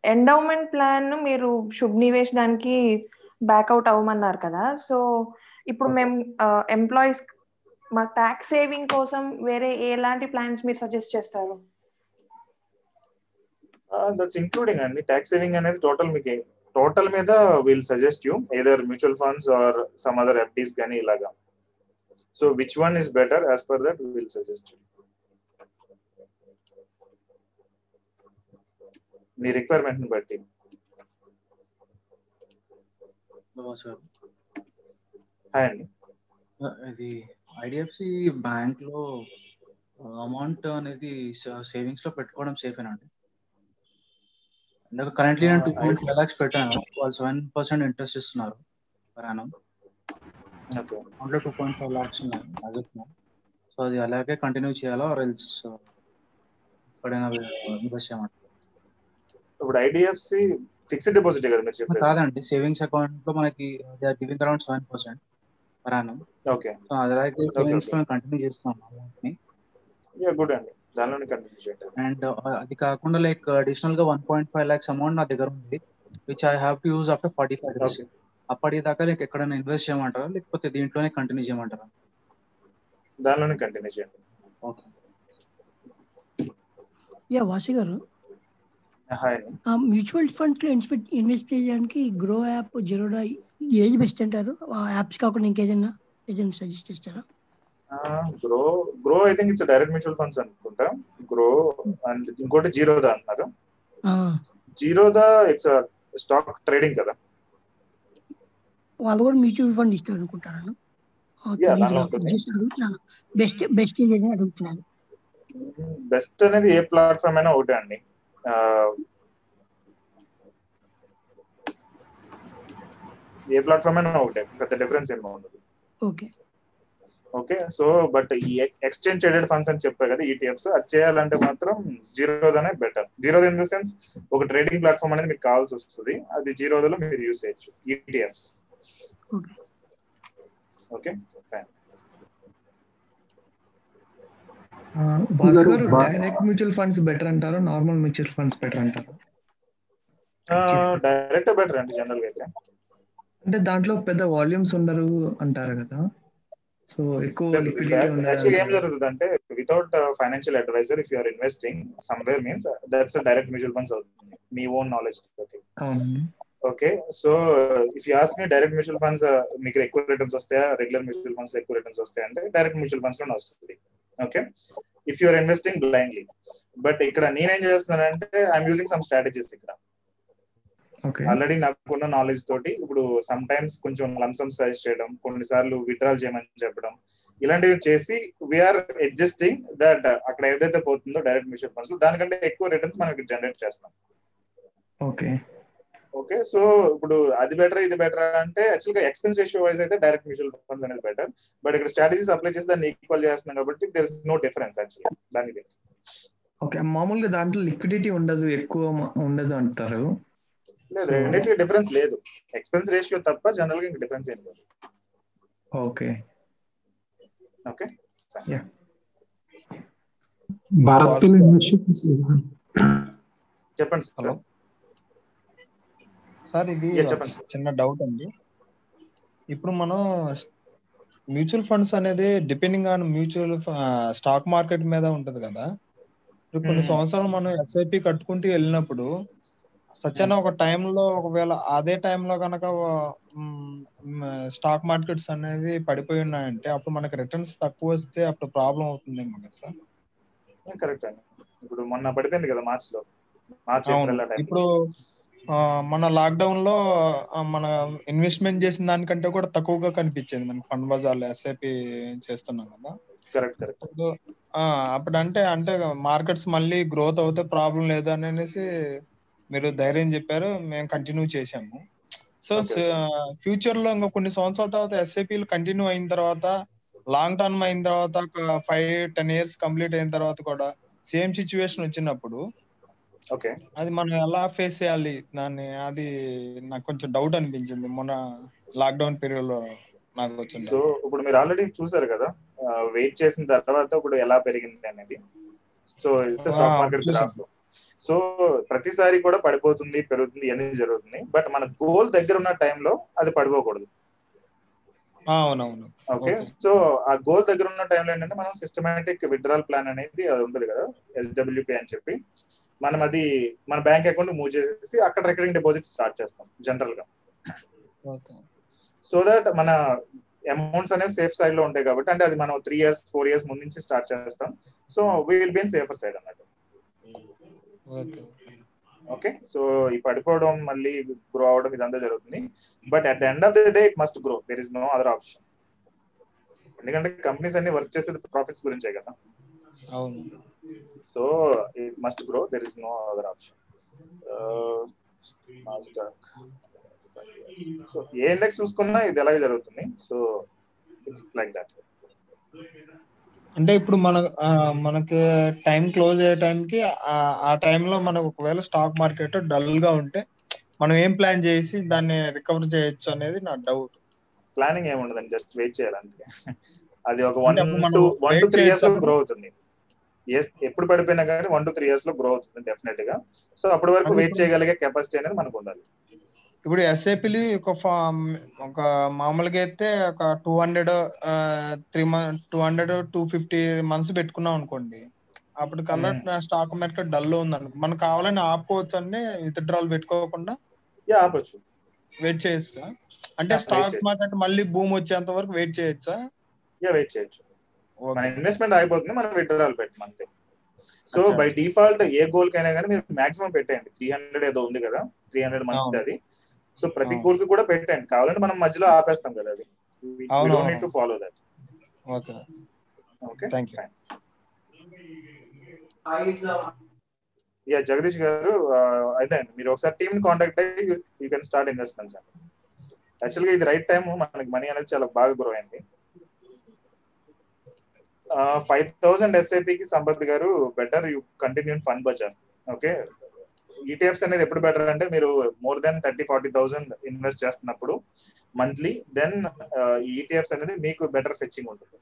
ఎండౌమెంట్ ప్లాన్ మీరు శుభ్ నివేష్ దానికి బ్యాక్అవుట్ అవ్వమన్నారు కదా. సో ఇప్పుడు మేము ఎంప్లాయీస్ మా ట్యాక్స్ సేవింగ్ కోసం వేరే ఎలాంటి ప్లాన్స్ మీరు సజెస్ట్ చేస్తారు? దట్స్ ఇంక్లూడింగ్ అండి. ట్యాక్స్ సేవింగ్ అనేది టోటల్ మీకు. టోటల్ మీద will suggest you either mutual funds or some other FDs కానీ ఇలాగా. So which one is better as per that will suggest you మీ రిక్వైర్మెంట్ని బట్టి. హాయ్ అండి. ఇది ఐడిఎఫ్సి బ్యాంక్లో అమౌంట్ అనేది సేవింగ్స్లో పెట్టుకోవడం సేఫ్ అండి? కరెంట్లీ నేను టూ పాయింట్ ఫైవ్ లాక్స్ పెట్టాను. వాళ్ళు సెవెన్ పర్సెంట్ ఇంట్రెస్ట్ ఇస్తున్నారు పర్ యానం ఓకే. దాంట్లో టూ పాయింట్ ఫైవ్ లాక్స్ ఉన్నాయి యాజ్ ఆఫ్ నౌ సో అది అలాగే కంటిన్యూ చేయాలా ఆర్ ఎల్స్ ఎక్కడైనా ఇన్వెస్ట్ చేయమంటారు? ఇప్పుడు ఐడిఎఫ్సి ఫిక్స్డ్ డిపాజిట్ కదా మీరు చెప్పేది? కాదండి సేవింగ్స్ అకౌంట్లో మనకి they are giving around seven percent per annum okay. So అలాగే సేవింగ్స్లో కంటిన్యూ చేస్తాం యా గుడ్ అండి. దానిలోనే కంటిన్యూ చేయండి అండ్ అది కాకుండా లైక్ అడిషనల్గా one point five lakhs amount నా దగ్గర ఉంది which I have to use after forty five days అప్పటిదాకా లైక్ ఎక్కడైనా ఇన్వెస్ట్ చేయమంటారా? లేకపోతే దీంట్లోనే కంటిన్యూ చేయమంటారా? దానిలోనే కంటిన్యూ చేయండి. ఓకే యా వాసి గారు. మ్యూచువల్ ఫండ్స్లో ఇన్వెస్ట్ ఇన్వెస్ట్ చేయడానికి గ్రో యాప్ జీరోడా ఏది బెస్ట్ అంటారు? ఆ యాప్స్ కాకుండా ఇంకేదైనా ఏదైనా సజెస్ట్ చేస్తారా? Groww Groww I think it's direct mutual funds అనుకుంటా. గ్రో అండ్ ఇంకోటి జీరోదా అన్నారు. జీరోదా ఇట్స్ స్టాక్ ట్రేడింగ్ కదా. వాళ్ళు కూడా మ్యూచువల్ ఫండ్ ఇస్తారు అనుకుంటారా బెస్ట్ బెస్ట్ ఏదైనా అడుగుతున్నాను. బెస్ట్ అనేది ఏ ప్లాట్ఫామ్ అయినా ఒకటే అండి. ఏ ప్లాట్ఫామ్ అయినా ఒకటే. పెద్ద డిఫరెన్స్ ఏమో ఉండదు. ఓకే. ఓకే సో బట్ ఈ ఎక్స్చేంజ్ ట్రేడెడ్ ఫండ్స్ అని చెప్పారు కదా ఈటీఎఫ్స్ అది చేయాలంటే మాత్రం జీరోదనే better. Zerodha in the sense ఒక ట్రేడింగ్ ప్లాట్ఫామ్ అనేది మీకు కావాల్సి వస్తుంది అది జీరోదలో మీరు యూస్ చేయొచ్చు ETFs okay okay fine. Direct mutual funds better అంటారా నార్మల్ మ్యూచువల్ ఫండ్స్ బెటర్ అంటారా? డైరెక్ట్ బెటర్ అండి జనరల్గా అయితే. అంటే దాంట్లో పెద్ద వాల్యూమ్స్ ఉండరు అంటారు కదా. సో ఎక్కువ ఏం జరుగుతుంది అంటే without financial adviser if you're investing somewhere means that's direct mutual funds అవుతుంది మీ ఓన్ నాలెడ్జ్ తోటి okay so if you ask me direct mutual funds మీకు ఎక్కువ రిటర్న్స్ వస్తాయా? రెగ్యులర్ మ్యూచువల్ ఫండ్స్లో ఎక్కువ రిటర్న్స్ వస్తాయి అంటే డైరెక్ట్ మ్యూచువల్ ఫండ్స్లోనే వస్తుంది okay if you're investing blindly but ఇక్కడ నేనేం చేస్తున్నానంటే ఐఎమ్ యూజింగ్ సమ్ స్ట్రాటజీస్ ఇక్కడ. ఆల్రెడీ నాకున్న నాలెడ్జ్ తోటి ఇప్పుడు సమ్ టైమ్స్ కొంచెం లంసమ్ సజెస్ట్ చేయడం కొన్నిసార్లు విత్డ్రాల్ చేయమని చెప్పడం ఇలాంటివి చేసి వీఆర్ అడ్జస్టింగ్ దట్ అక్కడ ఏదైతే పోతుందో డైరెక్ట్ మ్యూచువల్ ఫండ్స్ దానికంటే ఎక్కువ రిటర్న్స్ మనం జనరేట్ చేస్తాం. ఓకే ఓకే సో ఇప్పుడు అది బెటర్ ఇది బెటర్ అంటే యాక్చువల్గా ఎక్స్పెన్స్ రేషియో వైజ్ అయితే డైరెక్ట్ మ్యూచువల్ ఫండ్స్ అనేది బెటర్ బట్ ఇక్కడ స్ట్రాటజీస్ అప్లై చేసి దాన్ని ఈక్వల్ చేస్తున్నాం కాబట్టి there is no difference actually దానికి ఓకే మామూలుగా దాంట్లో లిక్విడిటీ ఉండదు ఎక్కువ ఉండదు అంటారు. లేదు రెండింటికి డిఫరెన్స్ లేదు. ఎక్స్పెన్స్ రేషియో తప్ప జనరల్గా ఇంకా డిఫరెన్స్ ఏం లేదు. ఓకే ఓకే యా భారత్ చెప్పండి హలో సార్ ఇది. చిన్న డౌట్ అండి. ఇప్పుడు మనం మ్యూచువల్ ఫండ్స్ అనేది depending on mutual stock market మీద ఉంటది కదా. ఇప్పుడు కొన్ని Hmm. సంవత్సరాలు మనం ఎస్ఐపి కట్టుకుంటూ వెళ్ళినప్పుడు సత్యాన ఒక టైంలో ఒకవేళ అదే టైంలో కనుక స్టాక్ మార్కెట్స్ అనేది పడిపోయి ఉన్నాయంటే అప్పుడు మనకి రిటర్న్స్ తక్కువ వస్తే అప్పుడు ప్రాబ్లం అవుతుందేమో కదా సార్? కరెక్ట్ అండి. ఇప్పుడు మొన్న పడిపోయింది కదా మార్చ్లో మార్చ్ ఇప్పుడు మన లాక్డౌన్లో మన ఇన్వెస్ట్మెంట్ చేసిన దానికంటే కూడా తక్కువగా కనిపించేది మనకి ఫండ్ బజార్లో ఎస్ఐపి చేస్తున్నాం కదా. Correct correct. అప్పుడు అంటే అంటే మార్కెట్స్ మళ్ళీ గ్రోత్ అవుతే ప్రాబ్లం లేదు అని అనేసి మీరు ధైర్యం చెప్పారు మేము కంటిన్యూ చేసాము సో ఫ్యూచర్లో ఇంకా కొన్ని సంవత్సరాల తర్వాత ఎస్ఐపిలు కంటిన్యూ అయిన తర్వాత లాంగ్ టర్మ్ అయిన తర్వాత ఒక ఫైవ్ టెన్ ఇయర్స్ కంప్లీట్ అయిన తర్వాత కూడా సేమ్ సిచ్యువేషన్ వచ్చినప్పుడు ఓకే అది మనం ఎలా ఫేస్ చేయాలి? దాన్ని అది నాకు కొంచెం డౌట్ అనిపించింది. మొన్న లాక్డౌన్ పీరియడ్లో నాకు వచ్చింది. సో ఇప్పుడు మీరు ఆల్రెడీ చూసారు కదా వెయిట్ చేసిన తర్వాత ఇప్పుడు ఎలా పెరిగింది అనేది? So it's stock market. Graph so ప్రతిసారి కూడా పడిపోతుంది పెరుగుతుంది అన్ని జరుగుతుంది. బట్ మన గోల్ దగ్గర ఉన్న టైంలో అది పడిపోకూడదు. అవునవును. ఓకే? సో ఆ గోల్ దగ్గర ఉన్న టైంలో ఏంటంటే మనం సిస్టమేటిక్ విత్డ్రాల్ ప్లాన్ అనేది అది ఉంటుంది కదా ఎస్డబ్ల్యూపీ అని చెప్పి. మనం అది మన బ్యాంక్ అకౌంట్ మూవ్ చేసేసి అక్కడ రికరింగ్ డిపాజిట్ స్టార్ట్ చేస్తాం జనరల్గా. సో దట్ మన అమౌంట్స్ అనేవి సేఫ్ సైడ్లో ఉంటాయి కాబట్టి అంటే అది మనం త్రీ ఇయర్స్ ఫోర్ ఇయర్స్ ముందు నుంచి స్టార్ట్ చేస్తాం. So will be in safer side అన్నట్టు. ఓకే. సో ఈ పడిపోవడం మళ్ళీ గ్రో అవడం ఇదంతా జరుగుతుంది. But at end of the day it must grow there is no other option ఎందుకంటే కంపెనీస్ అన్ని వర్క్ చేసేది ప్రాఫిట్స్ గురించే కదా. అవును. So it must grow there is no other option so A index చూసుకున్నా ఇది ఎలాగే జరుగుతుంది? సో ఇట్స్ లైక్ దట్ అంటే ఇప్పుడు మన మనకి టైం క్లోజ్ అయ్యే టైంకి ఆ టైంలో మనకు ఒకవేళ స్టాక్ మార్కెట్ డల్గా ఉంటే మనం ఏం ప్లాన్ చేసి దాన్ని రికవర్ చేయొచ్చు అనేది నా డౌట్. ప్లానింగ్ ఏమి ఉండదండి జస్ట్ వెయిట్ చేయాలి అంతే. అది ఒక one two one two three ఇయర్స్లో? గ్రో అవుతుంది. ఎప్పుడు పడిపోయినా కానీ వన్ టు త్రీ ఇయర్స్లో గ్రో అవుతుంది డెఫినెట్గా సో అప్పటి వరకు వెయిట్ చేయగలిగే కెపాసిటీ అనేది మనకు ఉండాలి. ఇప్పుడు ఎస్ఐపిలు ఒక ఒక మామూలుగా అయితే ఒక two hundred three month two hundred two fifty months పెట్టుకున్నాం అనుకోండి. అప్పుడు కల్లా స్టాక్ మార్కెట్ డల్ ఉంది అనుకో మనకు కావాలని ఆపుకోవచ్చు అండి విత్డ్రాల్ పెట్టుకోకుండా? ఆపొచ్చు. వెయిట్ చేయొచ్చా? అంటే స్టాక్. మార్కెట్ మళ్ళీ భూమి వచ్చేంత వరకు వెయిట్ చేయొచ్చా? వెయిట్ చేయొచ్చు. మన ఇన్వెస్ట్మెంట్ అయిపోతుంది మనం విత్డ్రాల్ పెట్టం అంతే. So by. డిఫాల్ట్ ఏ గోల్ కైనా కానీ మీరు మాక్సిమం పెట్టండి త్రీ హండ్రెడ్ ఏదో ఉంది కదా త్రీ హండ్రెడ్ మంత్స్. అది. సో ప్రతి. గోల్కి కూడా పెట్టండి. కావాలంటే మనం మధ్యలో ఆపేస్తాం కదా అది. To follow that okay. Okay thank you yeah Jagadish garu అయితే మీరు ఒకసారి టీమ్ కాంటాక్ట్ అయ్యి యూ కెన్ స్టార్ట్ ఇన్వెస్ట్మెంట్స్ అండి. యాక్చువల్గా ఇది రైట్ టైం మనకి మనీ అనేది చాలా బాగా గ్రో అయింది. Five thousand ఎస్ఐపికి Sampath garu better you continue fund bazaar okay ETFs అనేది ఎప్పుడు బెటర్ అంటే మీరు more than thirty forty thousand invest చేస్తున్నప్పుడు మంత్లీ దెన్ ఈటీఎఫ్స్ అనేది మీకు బెటర్ ఫెచ్చింగ్ ఉంటుంది.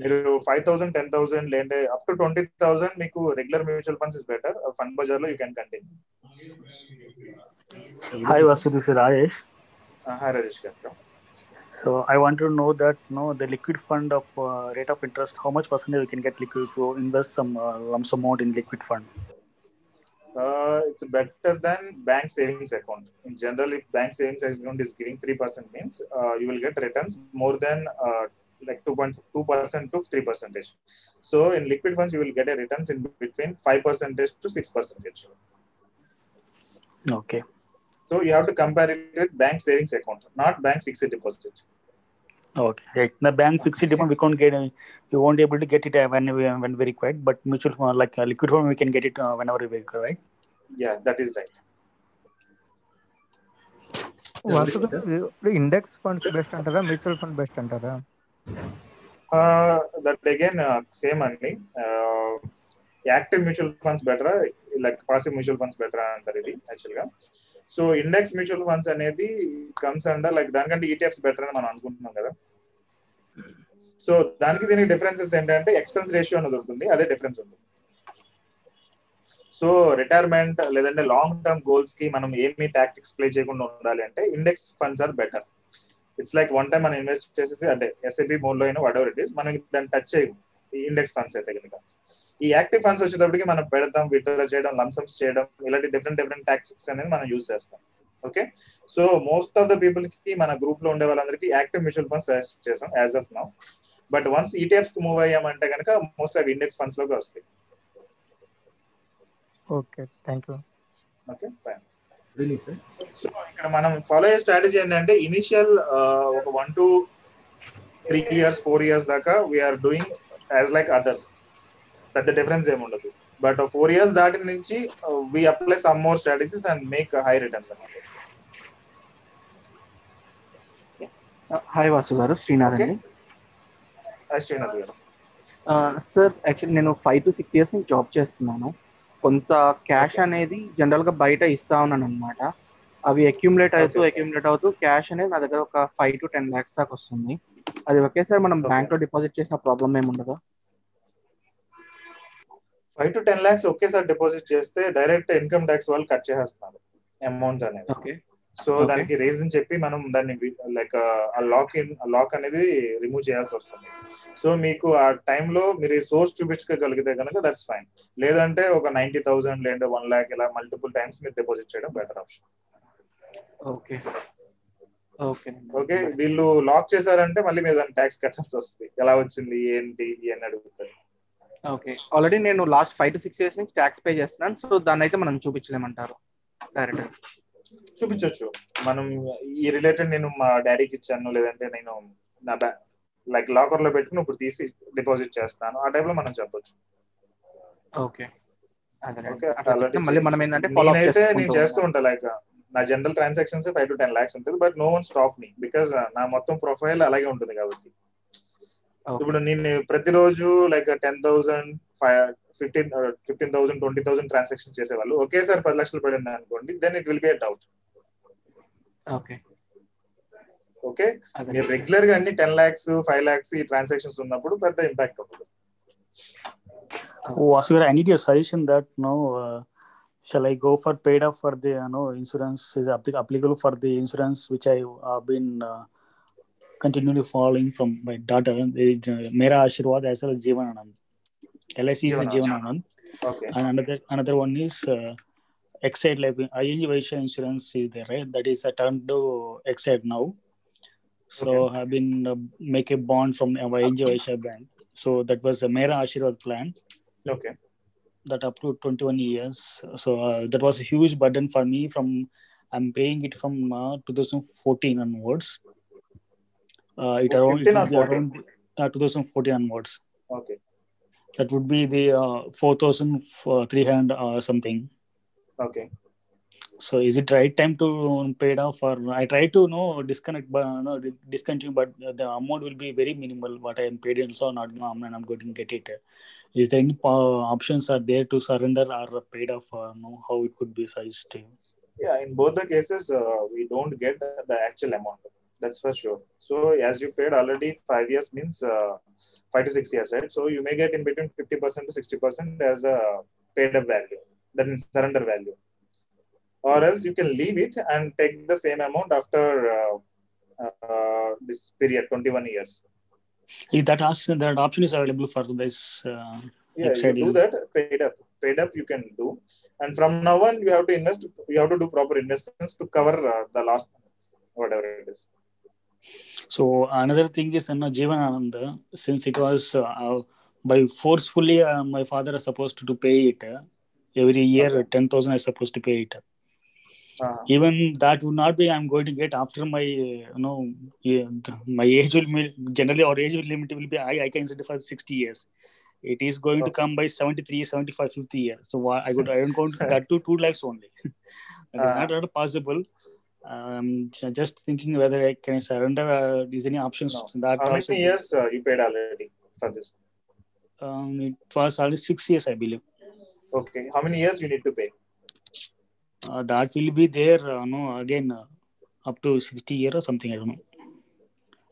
మీరు ఫైవ్ థౌసండ్ టెన్ థౌసండ్ లేదంటే అప్ టు ట్వంటీ థౌసండ్ మీకు regular mutual funds is better fund బజార్లో you can continue this is Rajesh. Hi Rajesh garu So I want to know that no the liquid fund of uh, rate of interest, how much percentage we can get liquid to invest some uh, lump sum uh, it's better than bank savings account. In general, if bank savings account is giving three percent means uh, you will get returns more than uh, like two point two percent to three percentage. So in liquid funds, you will get a returns in between five percentage to six percentage. Okay. So you have to compare it with bank savings account, not bank fixed deposit. Okay. Right. The bank fixed deposit we can't get. uh, We won't be able to get it uh, when we when we required. But mutual fund like uh, liquid fund we can get it uh, whenever we require, right? Yeah, that is right. Vasu ఇప్పుడు index funds best అంటారా mutual fund best అంటారా Uh, that again uh, same అండి active mutual funds better like passive mutual funds better అంటారు ఇది యాక్చువల్గా. So index mutual funds అనేది comes under like దానికంటే ETFs better అని మనం అనుకుంటున్నాం కదా. సో దానికి దీనికి డిఫరెన్సెస్ ఏంటంటే ఎక్స్పెన్స్ రేషియో అనేది ఉంటుంది అదే డిఫరెన్స్ ఉంటుంది. సో రిటైర్మెంట్ లేదంటే లాంగ్ టర్మ్ గోల్స్కి మనం ఏమి టాక్టిక్స్ ప్లే చేయకుండా ఉండాలి అంటే index funds are better it's like one time మనం ఇన్వెస్ట్ చేసేసి అంటే ఎస్ఐపి మోడ్లో అయినా వాట్ ఎవర్ ఇట్ ఈస్ మనం దాన్ని టచ్ చేయము ఈ ఇండెక్స్ ఫండ్స్ అయితే కనుక. ఈ యాక్టివ్ ఫండ్స్ వచ్చేటప్పటికి మనం పెడతాం విత్డ్రా చేయడం లంసమ్స్ చేయడం ఇలాంటి డిఫరెంట్ డిఫరెంట్ టాక్టిక్స్ అనేది మనం యూజ్ చేస్తాం. Okay so most of the పీపుల్కి మన గ్రూప్లో ఉండే వాళ్ళందరికీ యాక్టివ్ మ్యూచువల్ ఫండ్స్ సజెస్ట్ చేసాం as of now but once ఈటీఎఫ్స్కి move అయ్యామంటే కనుక మోస్ట్ ఆఫ్ ఇండెక్స్ ఫండ్స్లోకి వస్తాయి. Okay thank you okay fine so ఇక్కడ మనం ఫాలో అయ్యే స్ట్రాటజీ ఏంటంటే ఇనిషియల్ ఒక one two three years four years దాకా we're doing as like others పెద్ద డిఫరెన్స్ ఏమి ఉండదు. బట్ ఫోర్ ఇయర్స్ దాటి నుంచి we apply some more strategies and make high returns అన్నమాట హాయ్ వాసు గారు. శ్రీనాథ్ అండి. శ్రీనాథ్ గారు. సార్ యాక్చువల్లీ నేను ఫైవ్ టు సిక్స్ ఇయర్స్ నుంచి జాబ్ చేస్తున్నాను. కొంత క్యాష్ అనేది జనరల్గా బయట ఇస్తా ఉన్నాను అనమాట అవి అక్యుములేట్ అవుతూ అక్యుములేట్ అవుతూ క్యాష్ అనేది నా దగ్గర ఒక ఫైవ్ టు టెన్ లాక్స్ దాకా వస్తుంది. అది ఒకేసారి మనం బ్యాంక్లో డిపాజిట్ చేసిన ప్రాబ్లం ఏమి ఉండదు? ఫైవ్ టు టెన్ లాక్స్ ఒకేసారి డిపాజిట్ చేస్తే డైరెక్ట్ ఇన్కమ్ ట్యాక్స్ వాళ్ళు కట్ చేసేస్తున్నారు అమౌంట్ అనేది. సో. దానికి రీజన్ చెప్పి మనం దాన్ని లైక్ ఆ లాక్ ఇన్ లాక్ అనేది రిమూవ్ చేయాల్సి వస్తుంది. సో మీకు ఆ టైంలో మీరు సోర్స్ చూపించగలిగితే కనుక దట్స్ ఫైన్ లేదంటే ఒక నైన్టీ థౌసండ్ లేదంటే వన్ ల్యాక్ ఇలా మల్టిపుల్ టైమ్స్ మీరు డిపాజిట్ చేయడం better option. Okay. Okay. Okay? వీళ్ళు లాక్ చేశారంటే మళ్ళీ మీరు దాన్ని ట్యాక్స్ కట్టాల్సి వస్తుంది. ఎలా వచ్చింది? ఏంటి? అని అడుగుతారు. ఓకే. ఆల్రెడీ నేను last five to six years నుంచి ట్యాక్స్ పే చేస్తున్నాను. సో దాన్ని అయితే మనం చూపించలేమంటారు. డైరెక్ట్ చూపించవచ్చు మనం ఈ రిలేటెడ్ నేను మా డాడీకి ఇచ్చాను. లేదంటే నేను నా బ్యా లైక్ లాకర్లో పెట్టుకుని ఇప్పుడు తీసి డిపాజిట్ చేస్తాను. ఆ టైప్లో మనం చెప్పొచ్చు. ఓకే. మళ్ళీ మనం ఏంటంటే నేనైతే నేను చేస్తూ. ఉంటా. లైక్ నా general transactions five to ten lakhs ఉంటుంది. But no one stop me because నా మొత్తం ప్రొఫైల్ అలాగే ఉంటుంది కాబట్టి. ఇప్పుడు నేను ప్రతిరోజు like ten thousand five fifteen fifteen thousand twenty thousand transaction చేసేవాళ్ళు. ఒకేసారి పది లక్షలు పడింది అనుకోండి then it will be doubt okay. Okay? మీరు రెగ్యులర్గా అన్ని టెన్ లాక్స్ ఫైవ్ లాక్స్ ఈ ట్రాన్సాక్షన్స్ ఉన్నప్పుడు పెద్ద ఇంపాక్ట్ ఉంటుంది Oh, Aswira, I need your suggestion that no, uh, shall I go for paid up for the you know insurance? Is applic- applicable for the insurance which I have been uh, continually following from my daughter. Uh, Mera Ashirwad as well as Jeevan Anand. LIC is Jeevan Jeevan Anand. Anand. Okay. And another another one is uh, Exide Life ING Vaishya Insurance is there, right? That is a turn to Exide now. So I've been uh, make a bond from uh, ING Vaishya Bank. So that was a Mera Ashirwad plan Okay. that up to 21 years. So uh, that was a huge burden for me from I'm paying it from uh, 2014 onwards. Uh, it Oh, around, it 15 or would be 14? around uh, 2014 onwards. Okay. That would be the uh, 4,300 uh, something. Okay. So is it right time to pay it off or I try to no disconnect but no discontinue but the amount will be very minimal what I am paid in so not no, I'm not going to get it. Is there any uh, options are there to surrender or paid off or no how it could be sized? Yeah, in both the cases, uh, we don't get the actual amount. That's for sure. So as you paid already five years means uh, five to six years, right? So you may get in between fifty percent to sixty percent as a paid up value, that means surrender value, or else you can leave it and take the same amount after uh, uh, this period, twenty one years. Is that ask, that option is available for this? Uh, Yeah, you Exide do that paid up. Paid up you can do, and from now on you have to invest. You have to do proper investments to cover uh, the last whatever it is. So another thing is you know, Jeevan Ananda, since it was uh, by forcefully uh, my father is supposed to, to pay it uh, every year ten thousand is supposed to pay it. Uh, Even that would not be I'm going to get after my uh, you know my age will be generally our age limit will be I, I consider for sixty years. It is going to come by 73, 75, 50 years. So I would I am going to that to two lakhs only. that is not at all possible. Um, just thinking whether I can surrender. Uh, is any options to that How many years uh, you paid already for this? Um, it was only six years, I believe. Okay. How many years you need to pay? Uh, that will be there. Uh, no, again uh, up to 60 year or something. I don't know.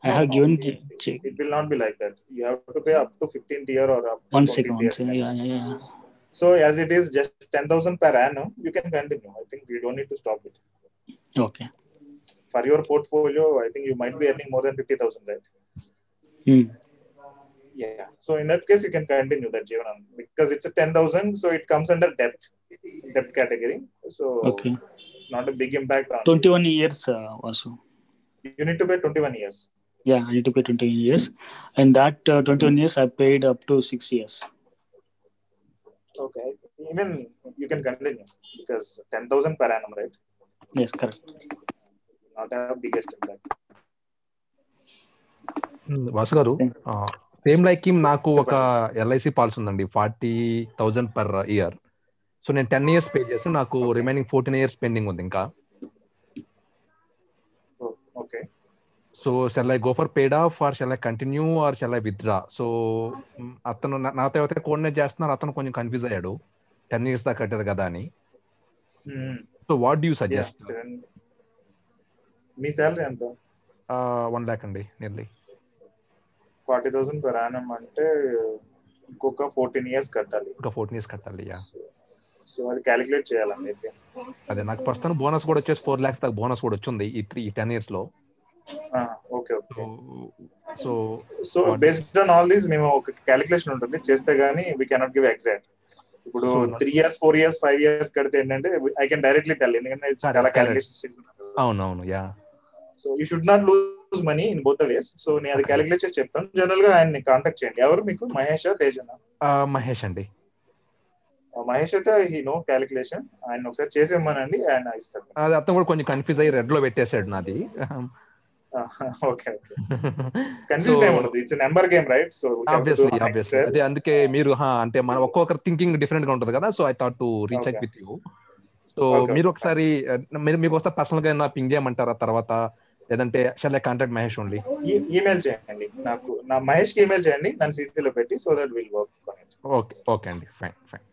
I No, have no, given it, check. it will not be like that. You have to pay up to 15th year or up to One 20th second, one second. Yeah, yeah, yeah. So as it is just 10,000 per annum, you can continue. I think you don't need to stop it. Okay. For your portfolio, I think you might be earning more than 50,000, right? Hmm. Yeah. So in that case, you can continue that Jeevanam because it's a 10,000. So it comes under debt, debt category. So Okay. it's not a big impact on 21 years uh, also. you need to pay 21 years. Yeah, I need to pay 21 years. And that uh, 21 years I paid up to six years. Okay. Even you can continue because 10,000 per annum, right? Yes, correct. Not a biggest impact. Vasu గారు same like నాకు ఒక LIC policy ఉందండి forty thousand per year so నేను ten years pay చేసి నాకు remaining fourteen years pending ఉంది ఇంకా okay. So shall I go for paid off or shall I continue or shall I withdraw so అతను నా- నాతో అయితే కోఆర్డినేట్ చేస్తున్నారు అతను కొంచెం కన్ఫ్యూజ్ అయ్యాడు టెన్ ఇయర్స్ దాకా కట్టారు కదా అని Hmm. So what do suggest మీ శాలరీ ఎంత? వన్ ల్యాక్ అండి nearly forty thousand per annum అంటే ఇంకొక ఫోర్టీన్ ఇయర్స్ కట్టాలి. ఇంకా ఫోర్టీన్ ఇయర్స్ కట్టాలి యా సో అది క్యాలిక్యులేట్ చేయాలండి అయితే. అదే నాకు ప్రస్తుతం బోనస్ కూడా వచ్చేసి ఫోర్ ల్యాక్స్ దాకా బోనస్ కూడా వచ్చింది ఈ త్రీ టెన్ ఇయర్స్లో. Okay okay so so based on all these మేము ఒక క్యాలిక్యులేషన్ ఉంటుంది చేస్తే గానీ వీ కెనాట్ గివ్ ఎగ్జాక్ట్ ఇప్పుడు three years four years five years కడితే ఏంటంటే ఐ కెన్ డైరెక్ట్లీ టెల్ ఎందుకంటే చాలా క్యాలిక్యులేషన్ అవును అవును yeah so you should not lose money in both ways so నేను అది క్యాలిక్యులేట్ చేసి చెప్తాను. జనరల్గా ఆయన్ని కాంటాక్ట్ చేయండి. ఎవరు మీకు? మహేష్ తేజనా? మహేష్ అండి. మహేష్ అయితే హీ నో క్యాలిక్యులేషన్ ఆయన ఒకసారి చేసేమ్మనండి ఆయన ఇస్తాడు. అది అతను కూడా కొంచెం కన్ఫ్యూజ్ అయ్యి రెడ్లో పెట్టేశాడు నాది. ఓకే కన్ఫ్యూజన్ ఏమి ఉండదు. It's number game right so obviously obviously అదే అందుకే మీరు అంటే మన ఒక్కొక్కరు థింకింగ్ డిఫరెంట్గా ఉంటది కదా so I thought to recheck. With you so మీరు ఒకసారి uh, మీరు మీకు వస్తే పర్సనల్గా ఏమన్నా పింగ్ చేయమంటారా తర్వాత? లేదంటే shall I contact Mahesh only email చేయండి. నాకు నా మహేష్కి ఈమెయిల్ చేయండి. నన్ను సీసీలో పెట్టి so that will work okay okay అండి. ఫైన్ ఫైన్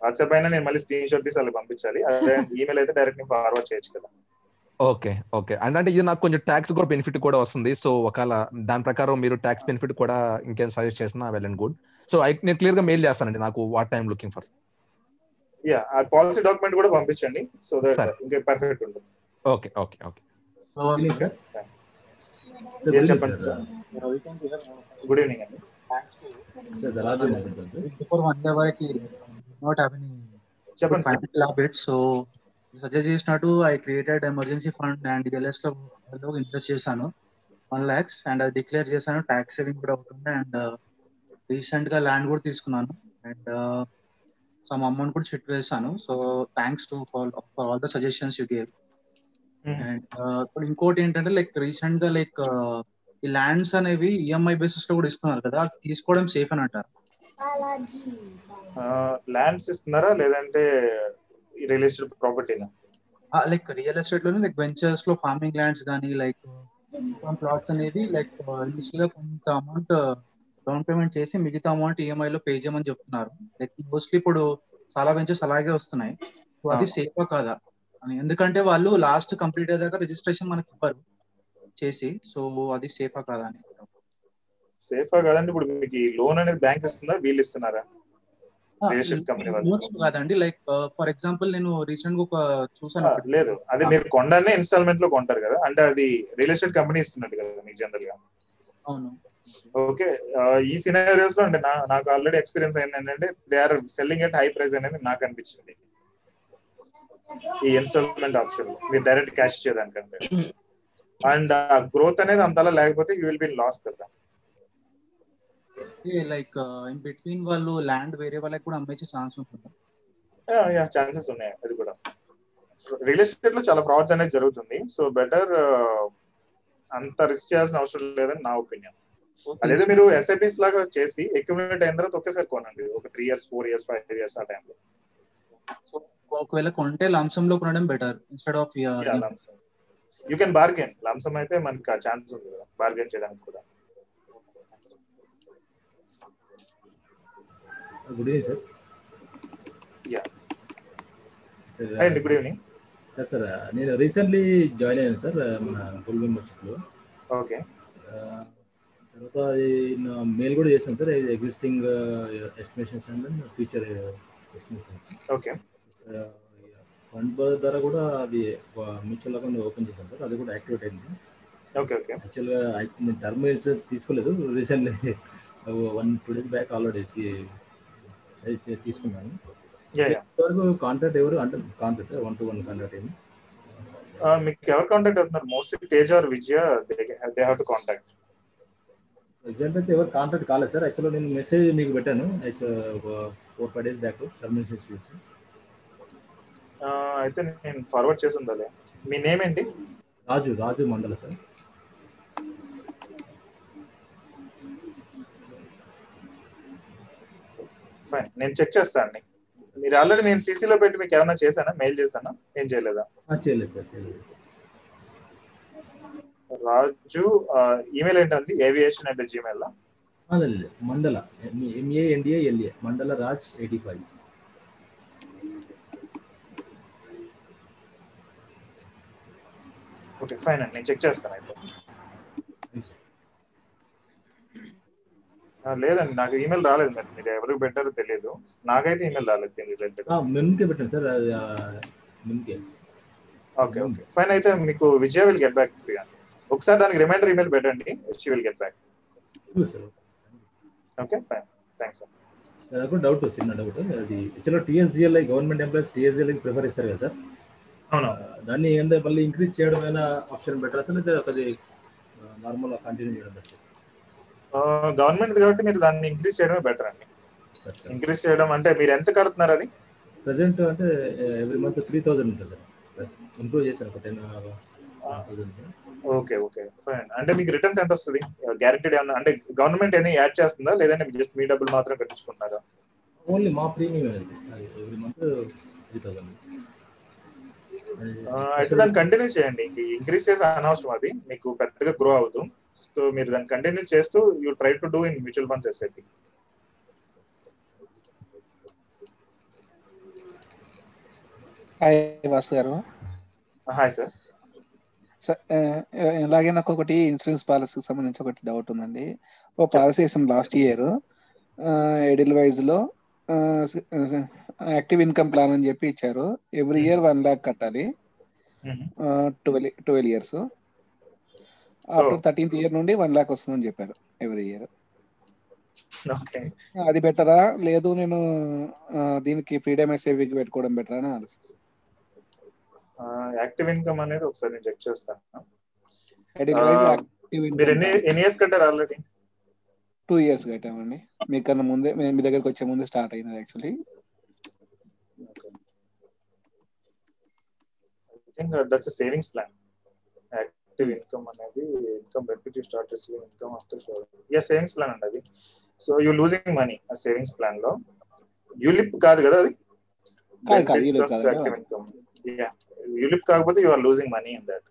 వాట్సాప్ అయినా నేను మళ్ళీ స్క్రీన్ షాట్ తీసి వాళ్ళకి పంపించాలి. అదే ఈమెయిల్ అయితే డైరెక్ట్ ఫార్వర్డ్ చేయొచ్చు కదా. Okay okay. అండ్ అంటే ఇది నాకు కొంచెం ట్యాక్స్ కూడా బెనిఫిట్ కూడా వస్తుంది. సో ఒకవేళ దాని ప్రకారం మీరు ట్యాక్స్ బెనిఫిట్ కూడా ఇంకేం సజెస్ట్ చేసినా well and good. So I నేను క్లియర్గా మెయిల్ చేస్తానండి నాకు what time looking for. Yeah ఆ పాలసీ డాక్యుమెంట్ కూడా పంపించండి. సో దట్ ఇంకా పర్ఫెక్ట్ ఉంటుంది. Okay okay okay. సార్ ఏం చెప్పండి సార్ గుడ్ ఈవినింగ్ అండి బిఫోర్ వన్ నాట్ చెప్పండి సో సజెస్ట్ చేసినట్టు I created emergency fund and ఎల్ఎస్లో invest చేశాను. వన్ ల్యాక్స్ అండ్ అది డిక్లేర్ చేశాను. ట్యాక్స్ సేవింగ్ కూడా అవుతుంది అండ్ రీసెంట్గా ల్యాండ్ కూడా తీసుకున్నాను. అండ్ సమ్ అమౌంట్ కూడా షిఫ్ట్ చేశాను. So thanks to for all the suggestions you gave and ఇప్పుడు ఇంకోటి ఏంటంటే లైక్ రీసెంట్గా లైక్ ఈ ల్యాండ్స్ అనేవి ఈఎంఐ బేసిస్లో కూడా ఇస్తున్నారు కదా అది తీసుకోవడం సేఫ్ అని అంటారు. ల్యాండ్స్ ఇస్తున్నారా? లేదంటే రియల్ ఎస్టేట్ ప్రాపర్టీనా లైక్ రియల్ ఎస్టేట్లోనే లైక్ వెంచర్స్లో ఫార్మింగ్ ల్యాండ్స్ కానీ లైక్ ప్లాట్స్ అనేది లైక్ ఇనిషియల్గా కొంత అమౌంట్ డౌన్ పేమెంట్ చేసి మిగతా అమౌంట్ ఈఎంఐ లో పే చేయమని చెప్తున్నారు. లైక్ మోస్ట్లీ ఇప్పుడు చాలా వెంచర్స్ అలాగే వస్తున్నాయి. సో అది. సేఫా కాదా? అని. ఎందుకంటే వాళ్ళు లాస్ట్ కంప్లీట్ అయ్యాక రిజిస్ట్రేషన్ మనకి ఇవ్వరు చేసి. సో అది సేఫా కాదా అని. సేఫా కాదండి. ఇప్పుడు మీకు లోన్ అనేది బ్యాంక్ ఇస్తుందా? వీళ్ళు ఇస్తున్నారా? కాదండి. లైక్ ఫర్ ఎగ్జాంపుల్ నేను రీసెంట్గా ఒక చూసాను లేదు. అది మీరు కొండనే ఇన్స్టాల్మెంట్లో కొంటారు కదా. అంటే అది రియల్ ఎస్టేట్ కంపెనీ ఇస్తున్నట్టు కదా మీకు జనరల్గా. అవును. ఓకే ఈ సినారియోస్లో అంటే నాకు ఆల్రెడీ ఎక్స్పీరియన్స్ అయింది ఏంటంటే they are selling at high price అనేది నాకు అనిపించింది. ఈ ఇన్స్టాల్మెంట్ ఆప్షన్ మీరు డైరెక్ట్ క్యాష్ ఇచ్చేదానికంటే. అండ్ గ్రోత్ అనేది అంతలా లేకపోతే యూ విల్ బి లాస్ కదా. లైక్ ఇన్ బిట్వీన్ వాళ్ళు ల్యాండ్ వేరే వాళ్ళకి కూడా అమ్మేసే ఛాన్స్ ఉంటుంది? యా ఛాన్సెస్ ఉన్నాయి అది కూడా. రియల్ ఎస్టేట్లో చాలా ఫ్రాడ్స్ అనేది జరుగుతుంది. సో బెటర్ అంత రిస్క్ చేయాల్సిన అవసరం లేదని నా ఒపీనియన్. అదేదో మీరు ఎస్ఐపిస్ లాగా చేసి ఎక్యుమిలేట్ అయిన తర్వాత ఒకేసారి కొనండి. ఒక three years four years five years ఆ టైంలో ఒకవేళ కొంటే లంసమ్లో కొనడం better instead of you can bargain lump sum అయితే మనకి ఛాన్స్ ఉంది కదా బార్గెన్ చేయడానికి కూడా. Good evening sir. యా. అండి గుడ్ ఈవినింగ్ సార్ సార్ నేను రీసెంట్లీ జాయిన్ అయ్యాను సార్ మన ఫుల్ మెంబర్షిప్లో ఓకే. తర్వాత మెయిల్ కూడా చేశాను సార్ ఇది existing estimations and future estimations okay. Fund ద్వారా కూడా అది మ్యూచువల్ అకౌంట్ ఓపెన్ చేశాను సార్ అది కూడా యాక్టివేట్ అయింది. Okay okay. యాక్చువల్గా నేను టర్మ్ ఇన్సూరెన్స్ తీసుకోలేదు recently one two days back already తీసుకున్నాను. వరకు కాంటాక్ట్ ఎవరు అంటే contact one to one contact ఏంటి మీకు ఎవరు కాంటాక్ట్ అవుతున్నారు mostly Teja or Vijaya they have to contact result అయితే ఎవరు కాంటాక్ట్ కాలేదు సార్ యాక్చువల్గా నేను మెసేజ్ మీకు పెట్టాను. Four five days back termination గురించి. అయితే నేను ఫార్వర్డ్ చేసి ఉండాలి. మీ నేమ్ ఏంటి? రాజు రాజు మండల సార్ ఫైన్ నేను చెక్ చేస్తాను అండి. మీరు ఆల్రెడీ నేను సీసీలో పెట్టి మీకు ఏమైనా చేశానా? మెయిల్ చేశానా? ఏం చేయలేదా? రాజు ఈమెయిల్ ఏంటండి? ఏవియేషన్ అంటే Gmail Mandala M A N D A L A Mandala Raj eighty five okay fine అండి. నేను చెక్ చేస్తాను అయితే. లేదండి నాకు ఈమెయిల్ రాలేదు మరి. మీరు ఎవరికి పెట్టారో తెలియదు నాకైతే ఈమెయిల్ రాలేదు దీని రిలేటెడ్ మెమ్కే పెట్టాను సార్ అది మెమ్కే. Okay okay. ఫైన్ అయితే మీకు విజయ విల్ గెట్ బ్యాక్ ఒకసారి దానికి రిమైండర్ ఈమెయిల్ పెట్టండి she will get back sir okay. Fine thanks నాకు డౌట్ చిన్న డౌట్ అది యాక్చువల్గా TSGLI government employees TSGLI prefer ఇస్తారు కదా సార్? అవును. దాన్ని ఏంటంటే మళ్ళీ ఇంక్రీజ్ చేయడం అయినా ఆప్షన్ బెటర్ అయితే అది నార్మల్ కంటిన్యూ చేయడం బెటర్? గవర్నమెంట్ కాబట్టి మీరు దాన్ని ఇంక్రీజ్ చేయడమే బెటర్ అండి. ఇంక్రీజ్ చేయడం అంటే మీరు ఎంత కడుతున్నారు అది? ప్రజెంట్ అంటే ఎవ్రీ మంత్ త్రీ థౌజండ్ ఉంటుంది. ఇంప్రూవ్ చేశాను ఒక ten thousand okay okay fine అంటే మీకు రిటర్న్స్ ఎంత వస్తుంది? గ్యారెంటీడ్ ఏమన్నా అంటే గవర్నమెంట్ ఏమైనా యాడ్ చేస్తుందా? లేదంటే జస్ట్ మీ డబ్బులు మాత్రం కట్టించుకుంటున్నారా ఓన్లీ మా ప్రీమియం అది. ఎవ్రీ మంత్ త్రీ థౌసండ్ ఆ, అయితే దాన్ని కంటిన్యూ చేయండి. ఇంక్రీజ్ చేసే అనవసరం అది. మీకు పెద్దగా గ్రో అవ్వదు. సో మీరు దాన్ని కంటిన్యూ చేస్తూ you try to do in mutual funds SIP hi Vasu garu. Hi sir sir ఆ, ఇలాగే నాకు ఒకటి ఇన్సూరెన్స్ పాలసీకి సంబంధించి ఒకటి డౌట్ ఉందండి. ఓ పాలసీ వేసాం లాస్ట్ ఇయర్ ఎడిల్ వైజ్లో యాక్టివ్ ఇన్కమ్ ప్లాన్ అని చెప్పి ఇచ్చారు. ఎవ్రీ ఇయర్ వన్ ల్యాక్ కట్టాలి. Twelve twelve years after thirteenth year నుండి వన్ ల్యాక్ వస్తుందని చెప్పారు ఎవ్రీ ఇయర్. అది బెటరా? లేదు నేను దీనికి ఫ్రీడమ్ సేవింగ్ పెట్టుకోవడం బెటరా అని ఆలోచిస్తాను యాక్టివ్ ఇన్కమ్ అనేది ఒకసారి నేను చెక్ చేస్తాను. మీరు ఎన్ని ఎన్ని ఇయర్స్ కట్టారు ఆల్రెడీ? Two years కట్టామండి. మీకన్నా ముందే మీ దగ్గరకు వచ్చే ముందే స్టార్ట్ అయినది actually I think that's savings plan active income అనేది income benefit start receiving income after yeah savings plan అండి అది. సో యూ లూజింగ్ మనీ ఆ సేవింగ్స్ ప్లాన్లో. యూలిప్ కాదు కదా అది? యూలిప్ కాకపోతే you are losing money in that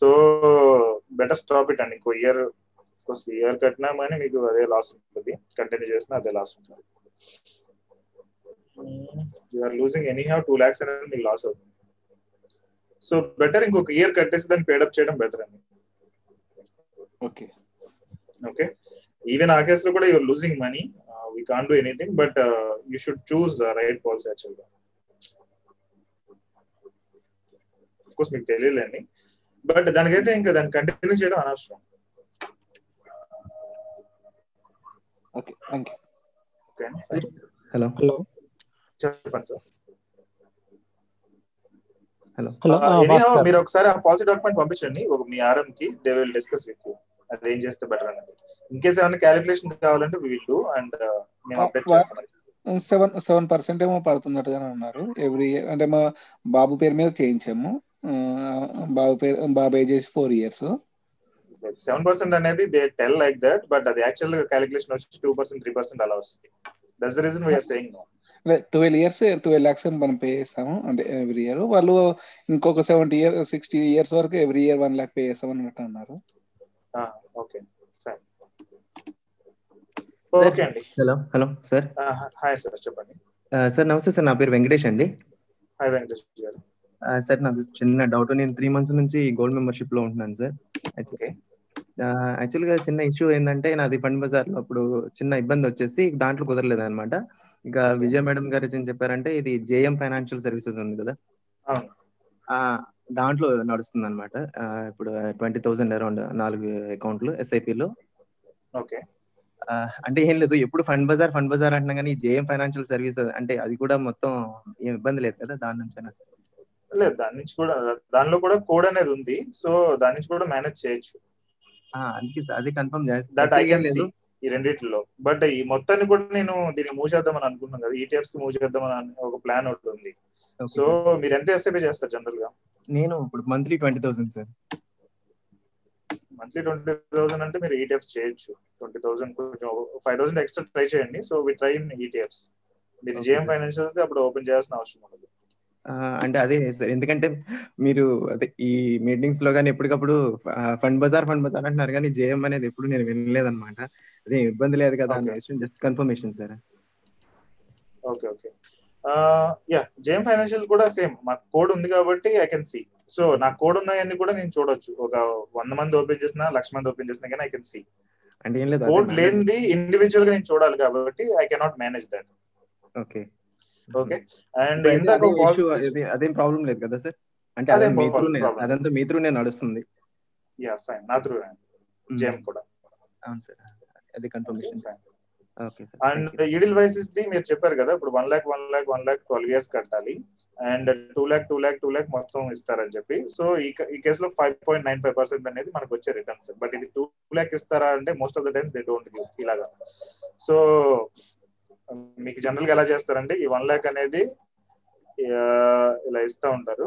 so better stop it అండి. ఇంకో ఇయర్ కోర్స్ ఇయర్ కట్టినా కానీ మీకు అదే లాస్ ఉంటుంది. కంటిన్యూ చేసినా అదే లాస్ ఉంటుంది. You are losing anyhow two lakhs అనేది మీకు లాస్ అవుతుంది. సో బెటర్ ఇంకొక ఇయర్ కట్టేసి దాన్ని పేడప్ చేయడం బెటర్ అండి. ఓకే. ఓకే? ఈవెన్ ఆ కేసులో కూడా you're losing money we can do anything but you should choose right policy యాక్చువల్గా కోర్స్ మీకు తెలియలేండి బట్ దానికైతే ఇంకా దాన్ని కంటిన్యూ చేయడం అనవసరం. Okay thank you okay hello hello చెప్పండి సార్ హలో. భాస్కర్. మీరు ఒకసారి ఆ పాలసీ డాక్యుమెంట్ పంపించండి. ఒక మీ ఆర్ఎం కి they will discuss with you అది ఏం చేస్తే బెటర్ అనేది. ఇన్ కేస్ ఏమైనా క్యాలిక్యులేషన్ కావాలంటే వి విల్ డూ అండ్ మేము అప్డేట్ చేస్తాం. సెవెన్ సెవెన్ పర్సెంట్ ఏమో పడుతున్నట్టుగానే ఉన్నారు. ఎవ్రీ ఇయర్ అంటే మా బాబు పేరు మీద చేయించాము. ఆ, బాబు పేరు బాబు age four years seven percent అనేది they tell like that but అది యాక్చువల్ క్యాలిక్యులేషన్ వచ్చి టూ పర్సెంట్ త్రీ పర్సెంట్ అలా వస్తుంది. That's the reason we're saying no twelve years twelve lakhs మనం పే చేస్తాము. అంటే ఎవ్రీ ఇయర్ వాళ్ళు ఇంకొక సెవెంటీ ఇయర్ సిక్స్టీ ఇయర్స్ వరకు every year one lakh pay చేస్తాం అన్నట్టు అన్నారు ఓకే ఓకే అండి. Hello hello sir hi sir చెప్పండి. సార్ నమస్తే సార్ నా పేరు వెంకటేష్ అండి. హాయ్ వెంకటేష్ గారు. సార్ నాకు చిన్న డౌట్ నేను త్రీ మంత్స్ నుంచి గోల్డ్ మెంబర్షిప్లో ఉంటున్నాను సార్ యాక్చువల్గా చిన్న ఇష్యూ ఏంటంటే నాది ఫండ్ బజార్లో అప్పుడు చిన్న ఇబ్బంది వచ్చేసి దాంట్లో కుదరలేదు అనమాట ఇక విజయ మేడం గారు ఏం చెప్పారంటే ఇది జేఎం ఫైనాన్షియల్ సర్వీసెస్ ఉంది కదా. దాంట్లో నడుస్తుంది అనమాట ఇప్పుడు ట్వంటీ థౌసండ్ అరౌండ్ నాలుగు అకౌంట్లు ఎస్ఐపిలో. ఓకే. అంటే ఏం లేదు ఎప్పుడు ఫండ్ బజార్ ఫండ్ బజార్ అంటున్నా కానీ జేఎం ఫైనాన్షియల్ సర్వీస్ అంటే అది కూడా మొత్తం ఏం ఇబ్బంది లేదు కదా దాని నుంచి అయినా సరే. లేదు దాని నుంచి కూడా దానిలో కూడా కోడ్ అనేది ఉంది. సో దాని నుంచి కూడా మేనేజ్ చేయొచ్చు. అందుకే అది confirm that I can see ఈ రెండిట్లో బట్ ఈ మొత్తాన్ని కూడా నేను దీన్ని మూవ్ చేద్దామని అనుకున్నాను కదా ఈటీఎఫ్స్కి మూవ్ చేద్దామని అను- ఒక ప్లాన్ ఒకటి ఉంది. సో మీరు ఎంత ఎస్ఐపి చేస్తారు జనరల్గా నేను ఇప్పుడు monthly twenty thousand sir. Monthly twenty thousand అంటే మీరు ఈటీఎఫ్ చేయొచ్చు. ట్వంటీ థౌసండ్ కొంచెం ఫైవ్ థౌసండ్ ఎక్స్ట్రా ట్రై చేయండి. So we try in ETFs మీరు Okay, జేఎం. ఫైనాన్షియల్స్ అయితే అప్పుడు ఓపెన్ చేయాల్సిన అవసరం ఉండదు. అంటే అదే సార్. ఎందుకంటే మీరు అదే ఈ మీటింగ్స్లో కానీ ఎప్పటికప్పుడు ఫండ్ బజార్ ఫండ్ బజార్ అంటున్నారు కానీ జేఎం అనేది ఎప్పుడు నేను వినలేదు అనమాట అదే ఇబ్బంది లేదు కదా just confirmation sir. Okay okay. Yeah JM financial కూడా సేమ్. మాకు కోడ్ ఉంది కాబట్టి ఐ కెన్ సి సో నా కోడ్ ఉన్నాయన్నీ కూడా నేను చూడొచ్చు. ఒక వంద మంది ఓపెన్ చేసినా లక్ష మంది ఓపెన్ చేసినా కానీ ఐ కెన్ సీ అంటే ఏం లేదు కోడ్ లేనిది ఇండివిజువల్గా నేను చూడాలి కాబట్టి I cannot manage that okay. Okay. And ఇందాక అదేం ప్రాబ్లం లేదు కదా సార్? అంటే అదేం అదే మీ problem- త్రూనే problem. అదంతా మీ త్రూనే నడుస్తుంది. యా ఫైన్ నా త్రూ జేమ్ కూడా. అవును సార్. అది confirmation okay sir and Edelweiss the మీరు చెప్పారు కదా ఇప్పుడు one lakh one lakh one lakh twelve years కట్టాలి. And two lakh two lakh two lakh మొత్తం ఇస్తారని చెప్పి. సో ఈ ఈ కేసులో five point nine five percent అనేది మనకు వచ్చే రిటర్న్స్ బట్ ఇది టూ లాక్ ఇస్తారా అంటే most of the times they don't give ఇలాగా. సో మీకు జనరల్గా ఎలా చేస్తారంటే ఈ వన్ లాక్ అనేది ఇలా ఇస్తా ఉంటారు.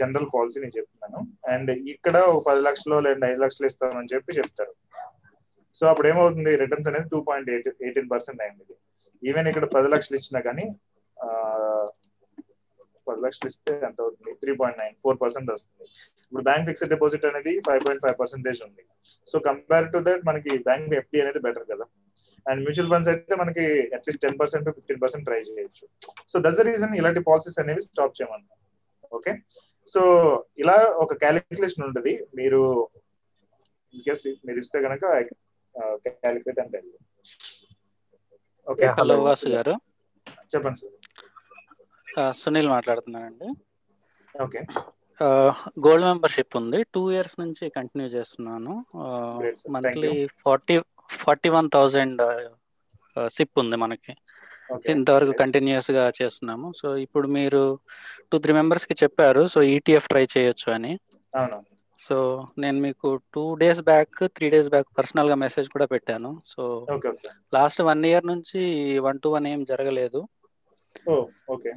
జనరల్ పాలసీ నేను చెప్తున్నాను. అండ్ ఇక్కడ ఒక పది లక్షలు లేదా ఐదు లక్షలు ఇస్తామని చెప్పి చెప్తారు. సో అప్పుడు ఏమవుతుంది? రిటర్న్స్ అనేది two point eight eighteen percent అయింది. ఈవెన్ ఇక్కడ పది లక్షలు ఇచ్చినా కానీ పది లక్షలు ఇస్తే ఎంత అవుతుంది? Three point nine four percent వస్తుంది. ఇప్పుడు బ్యాంక్ ఫిక్స్డ్ డిపాజిట్ అనేది ఫైవ్ పాయింట్ ఫైవ్ పర్సెంటేజ్ ఉంది. సో కంపేర్ టు దట్ మనకి బ్యాంక్ ఎఫ్డి అనేది బెటర్ కదా. అండ్ మ్యూచువల్ ఫండ్స్ అయితే మనకి at least ten percent fifteen percent try చేయొచ్చు. సో దస్ ద రీజన్ ఇలాంటి పాలసీస్ అనేవి స్టాప్ చేయమన్నా. ఓకే సో ఇలా ఒక క్యాలిక్యులేషన్ ఉంటుంది. మీరు ఇన్ కేస్ మీరు ఇస్తే కనుక క్యాలిక్యులేట్ అంటే ఓకే హలో. వాసు గారు. చెప్పండి సార్. ఆ, సునీల్ మాట్లాడుతున్నానండి. ఓకే గోల్డ్ మెంబర్షిప్ ఉంది. టూ ఇయర్స్ నుంచి కంటిన్యూ చేస్తున్నాను. Monthly. Forty forty one thousand SIP ఉంది మనకి. Okay, ఇంతవరకు కంటిన్యూస్గా చేస్తున్నాము. సో ఇప్పుడు మీరు టూ త్రీ మెంబర్స్కి చెప్పారు. సో ఈటీఎఫ్ ట్రై చేయొచ్చు అని. అవును సో నేను మీకు two days back three days back పర్సనల్గా మెసేజ్ కూడా పెట్టాను. సో లాస్ట్ వన్ ఇయర్ నుంచి వన్ టు వన్ ఏం జరగలేదు. ఓకే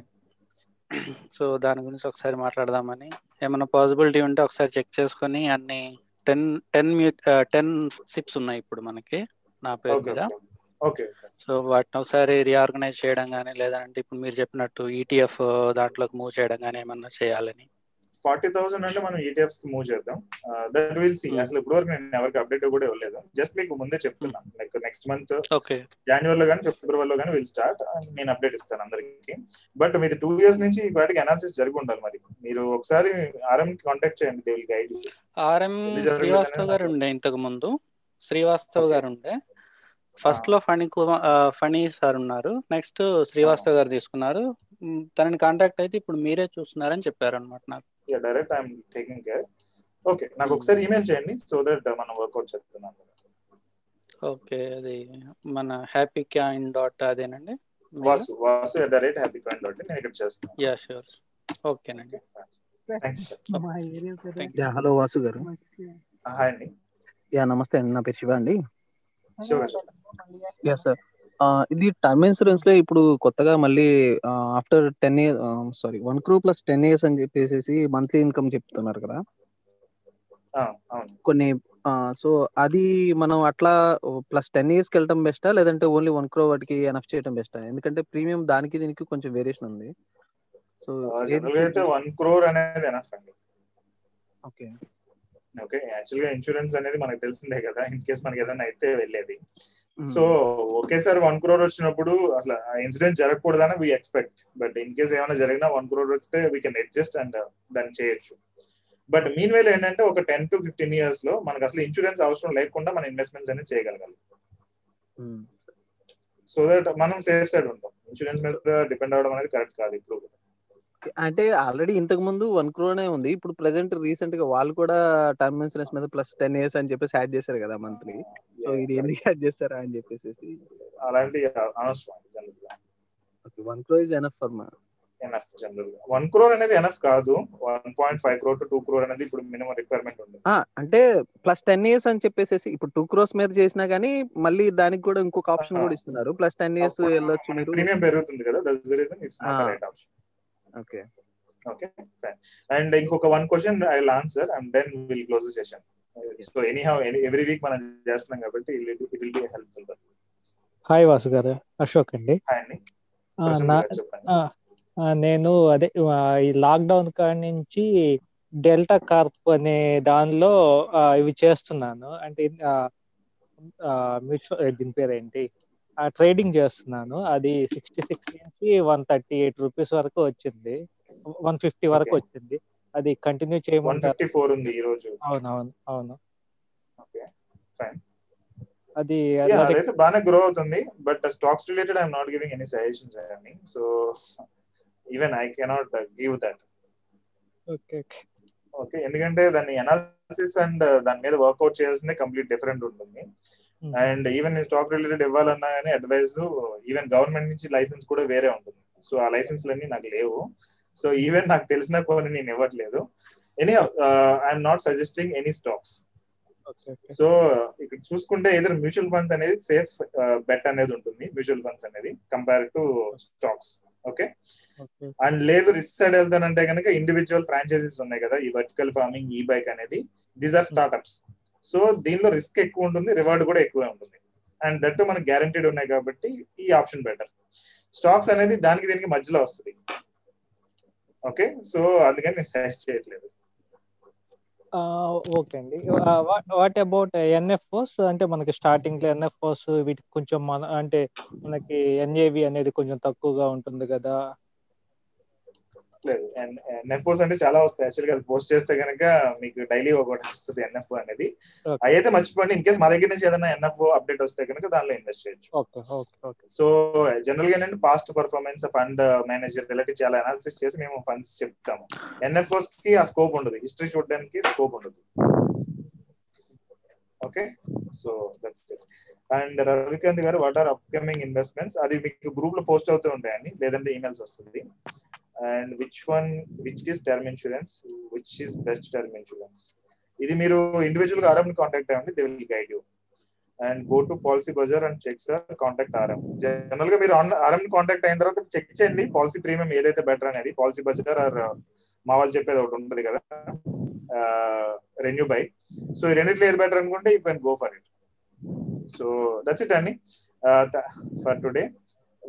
సో దాని గురించి ఒకసారి మాట్లాడదామని. ఏమైనా పాసిబిలిటీ ఉంటే ఒకసారి చెక్ చేసుకొని అన్ని టెన్ టెన్ టెన్ సిప్స్ ఉన్నాయి ఇప్పుడు మనకి నా పేరు మీద. ఓకే సో వాటిని ఒకసారి రీఆర్గనైజ్ చేయడం కానీ లేదంటే ఇప్పుడు మీరు చెప్పినట్టు ఈటీఎఫ్ దాంట్లోకి మూవ్ చేయడం కానీ ఏమన్నా చేయాలని. ఫార్టీ థౌసండ్ అంటే మనం ఈటీఎఫ్స్కి మూవ్ చేద్దాం. That will see Hmm. అసలు ఇప్పటివరకు నేను ఎవరికి అప్డేట్ కూడా ఇవ్వలేదు. జస్ట్ మీకు ముందే చెప్తున్నా. లైక్ నెక్స్ట్ మంత్ ఓకే జనవరిలో కానీ ఫిబ్రవరిలో కానీ విల్ స్టార్ట్ నేను అప్డేట్ ఇస్తాను అందరికి. బట్ మీది టూ ఇయర్స్ నుంచి వాటికి అనాలిసిస్ జరిగి ఉండాలి మరి. మీరు ఒకసారి ఆర్ఎం కాంటాక్ట్ చేయండి they will guide RM Srivastav garu ఉండే ఇంతకు ముందు. శ్రీవాస్తవ్ గారు ఉండే. ఫస్ట్లో ఫణి కుమార్ ఆ, ఫణి సార్ ఉన్నారు. నెక్స్ట్ శ్రీవాస్తవ్ గారు తీసుకున్నారు. మ్, తనని కాంటాక్ట్ అయితే ఇప్పుడు మీరే చూస్తున్నారని చెప్పారు అనమాట నాకు. Direct I'm taking care okay నాకు ఒకసారి ఈమెయిల్ చేయండి సో దట్ మనం వర్కౌట్ చెప్తున్నాం. ఓకే అది మన హ్యాపీ క్యాన్ డాట్ అదేనండి Vasu Vasu at the rate happy coin dot నేను ఇక్కడ చేస్తాను యా షూర్ ఓకేనండి thanks yeah hello Vasu garu. Hi అండి. యా నమస్తే అండి. నా పేరు శివ అండి. యా సార్ ఇది టర్మ్ ఇన్సూరెన్స్లో ఇప్పుడు కొత్తగా మళ్ళీ after ten year sorry one crore plus ten years అని చెప్పేసి మంత్లీ ఇన్కమ్ చెప్తున్నారు కదా? కొన్ని సో అది మనం అట్లా ప్లస్ టెన్ ఇయర్స్కి వెళ్ళటం బెస్టా? లేదంటే ఓన్లీ వన్ క్రో వాటికి ఎనఫ్ చేయడం బెస్టా? ఎందుకంటే ప్రీమియం దానికి దీనికి కొంచెం వేరియేషన్ ఉంది. సో అయితే వన్ క్రోర్ అనేది ఎనఫ్ అండి. ఓకే. ఓకే యాక్చువల్గా ఇన్సూరెన్స్ అనేది మనకు తెలిసిందే కదా? ఇన్ కేస్ మనకి ఏదైనా అయితే వెళ్ళేది. సో ఒకేసారి వన్ క్రోర్ వచ్చినప్పుడు అసలు ఆ ఇన్సిడెంట్ జరగకూడదని we expect but in case ఏమైనా జరిగినా వన్ క్రోర్ వస్తే వీ కెన్ అడ్జస్ట్ అండ్ దాన్ని చేయొచ్చు. బట్ మీన్ వేలో ఏంటంటే ఒక టెన్ టు ఫిఫ్టీన్ ఇయర్స్లో మనకు అసలు ఇన్సూరెన్స్ అవసరం లేకుండా మన ఇన్వెస్ట్మెంట్స్ అనేది చేయగలగాలి. సో దట్ మనం సేఫ్ సైడ్ ఉంటాం. ఇన్సూరెన్స్ మీద డిపెండ్ అవ్వడం అనేది కరెక్ట్ కాదు ఇప్పుడు అంటే ఆల్రెడీ ఇంతకు ముందు వన్ క్రోనే ఉంది. ఇప్పుడు ప్రెసెంట్ రీసెంట్గా వాళ్ళు కూడా టర్మ్ ఇన్సూరెన్స్ మీద ప్లస్ టెన్ ఇయర్స్ అని చెప్పేసి యాడ్ చేశారు కదా మంత్లీ. సో ఇది ఎందుకు యాడ్ చేస్తారా అని చెప్పేసి. అలాంటి అనవసరం one crore is enough for మా. ఎనఫ్ జనరల్ వన్ క్రోర్ అనేది ఎనఫ్ కాదు. One point five crore to two crore అనేది ఇప్పుడు మినిమం రిక్వైర్మెంట్ ఉంది అంటే ప్లస్ టెన్ ఇయర్స్ అని చెప్పేసి ఇప్పుడు టూ క్రోస్ మీద చేసినా గానీ మళ్ళీ దానికి కూడా ఇంకొక ఆప్షన్ కూడా ఇస్తున్నారు. ప్లస్ టెన్ ఇయర్స్ వెళ్ళొచ్చు మీరు. ప్రీమియం పెరుగుతుంది కదా. That's the reason it's not right option. Okay okay fine and ఇంకొక one question I will answer and then will close the session so anyhow every week మనం చేస్తున్నాం కాబట్టి it will be helpful hi Vasu garu Ashok అండి నేను అదే ఈ lockdown కాడి నుంచి డెల్టా కార్ప్ అనే దానిలో ఇవి చేస్తున్నాను. అంటే మ్యూచువల్ దీని పేరు ఏంటి ట్రేడింగ్ చేస్తున్నాను. అది సిక్స్టీ సిక్స్ నుంచి వన్ థర్టీ ఎయిట్ రూపీస్ వరకు వచ్చింది. వన్ ఫిఫ్టీ వరకు వచ్చింది. అది కంటిన్యూ చేయమంటారు. ఫోర్ ఉంది ఈ రోజు. అవును అవును. అవును ఓకే ఫైన్. అది అదైతే బాగానే గ్రో అవుతుంది. But stocks related I'm not giving any suggestions అని so even I cannot give that. Okay okay. Okay ఎందుకంటే దాన్ని అనాలిసిస్ అండ్ దాని మీద వర్కౌట్ చేయాల్సిందే కంప్లీట్ డిఫరెంట్ ఉంటుంది. అండ్ ఈవెన్ నేను స్టాక్ రిలేటెడ్ ఇవ్వాలన్నా కానీ అడ్వైజ్ ఈవెన్ గవర్నమెంట్ నుంచి లైసెన్స్ కూడా వేరే ఉంటుంది. సో ఆ లైసెన్స్లన్నీ నాకు లేవు. సో ఈవెన్ నాకు తెలిసిన కొన్ని నేను ఇవ్వట్లేదు. Any I'm not suggesting any stocks so ఇక్కడ చూసుకుంటే ఏదైనా మ్యూచువల్ ఫండ్స్ అనేది సేఫ్ బెట్ అనేది ఉంటుంది మ్యూచువల్ ఫండ్స్ అనేది compare to stocks okay and లేదు రిస్క్ సైడ్ వెళ్తానంటే కనుక ఇండివిజువల్ ఫ్రాంచైజీస్ ఉన్నాయి కదా ఈ వర్టికల్ ఫార్మింగ్ ఈ బైక్ అనేది దీస్ ఆర్ స్టార్ట్అప్స్ సో దీనిలో రిస్క్ ఎక్కువ ఉంటుంది రివార్డ్ కూడా ఎక్కువే ఉంటుంది. అండ్ దట్ మనకి గ్యారంటీడ్ ఉన్నాయి కాబట్టి ఈ ఆప్షన్ బెటర్ స్టాక్స్ అనేది దానికి దీనికి మధ్యలో వస్తుంది. ఓకే సో అందుకని నేను సజెస్ట్ చేయట్లేదు. ఓకే అండి. వాట్ అబౌట్ ఎన్ఎఫ్ఓస్ అంటే మనకి స్టార్టింగ్లో ఎన్ఎఫ్ఓస్ వీటికి కొంచెం మన అంటే మనకి ఎన్ఏవి అనేది కొంచెం తక్కువగా ఉంటుంది కదా. లేదు. ఎన్ఎఫ్ఓస్ అంటే చాలా వస్తాయి. యాక్చువల్గా అది పోస్ట్ చేస్తే కనుక మీకు డైలీ ఒకటి వస్తుంది ఎన్ఎఫ్ఓ అనేది. అయితే మర్చిపోండి ఇన్ కేస్ మా దగ్గర నుంచి ఏదైనా ఎన్ఎఫ్ఓ అప్డేట్ వస్తే కనుక దానిలో ఇన్వెస్ట్ చేయొచ్చు. సో జనరల్గా ఏంటంటే past performance fund manager relative చాలా అనాలిసిస్ చేసి మేము ఫండ్స్ చెప్తాము. ఎన్ఎఫ్ఓస్కి ఆ స్కోప్ ఉండదు. హిస్టరీ చూడడానికి స్కోప్ ఉండదు. Okay so that's it and Ravikanth garu what are upcoming investments అది మీకు గ్రూప్లో పోస్ట్ అవుతూ ఉంటాయండి. లేదంటే ఈమెయిల్స్ వస్తుంది. And which one which is term insurance which is best term insurance ఇది మీరు ఇండివిజువల్గా ఆర్ఎం కాంటాక్ట్ అవ్వండి they will guide you and go to Policybazaar and check sir contact RM జనరల్గా మీరు ఆర్ఎం కాంటాక్ట్ అయిన తర్వాత చెక్ చేయండి పాలసీ ప్రీమియం ఏదైతే బెటర్ అనేది పాలసీ బజార్ ఆర్ మా వాళ్ళు చెప్పేది ఒకటి ఉంటుంది కదా రెన్యూ బై సో ఈ రెండిట్లో ఏది బెటర్ అనుకుంటే you can go for it so that's it అండి for today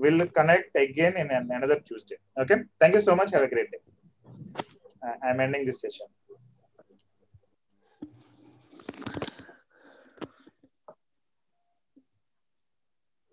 we'll connect again in another Tuesday. Okay. Thank you so much. Have a great day. Uh, I'm ending this session.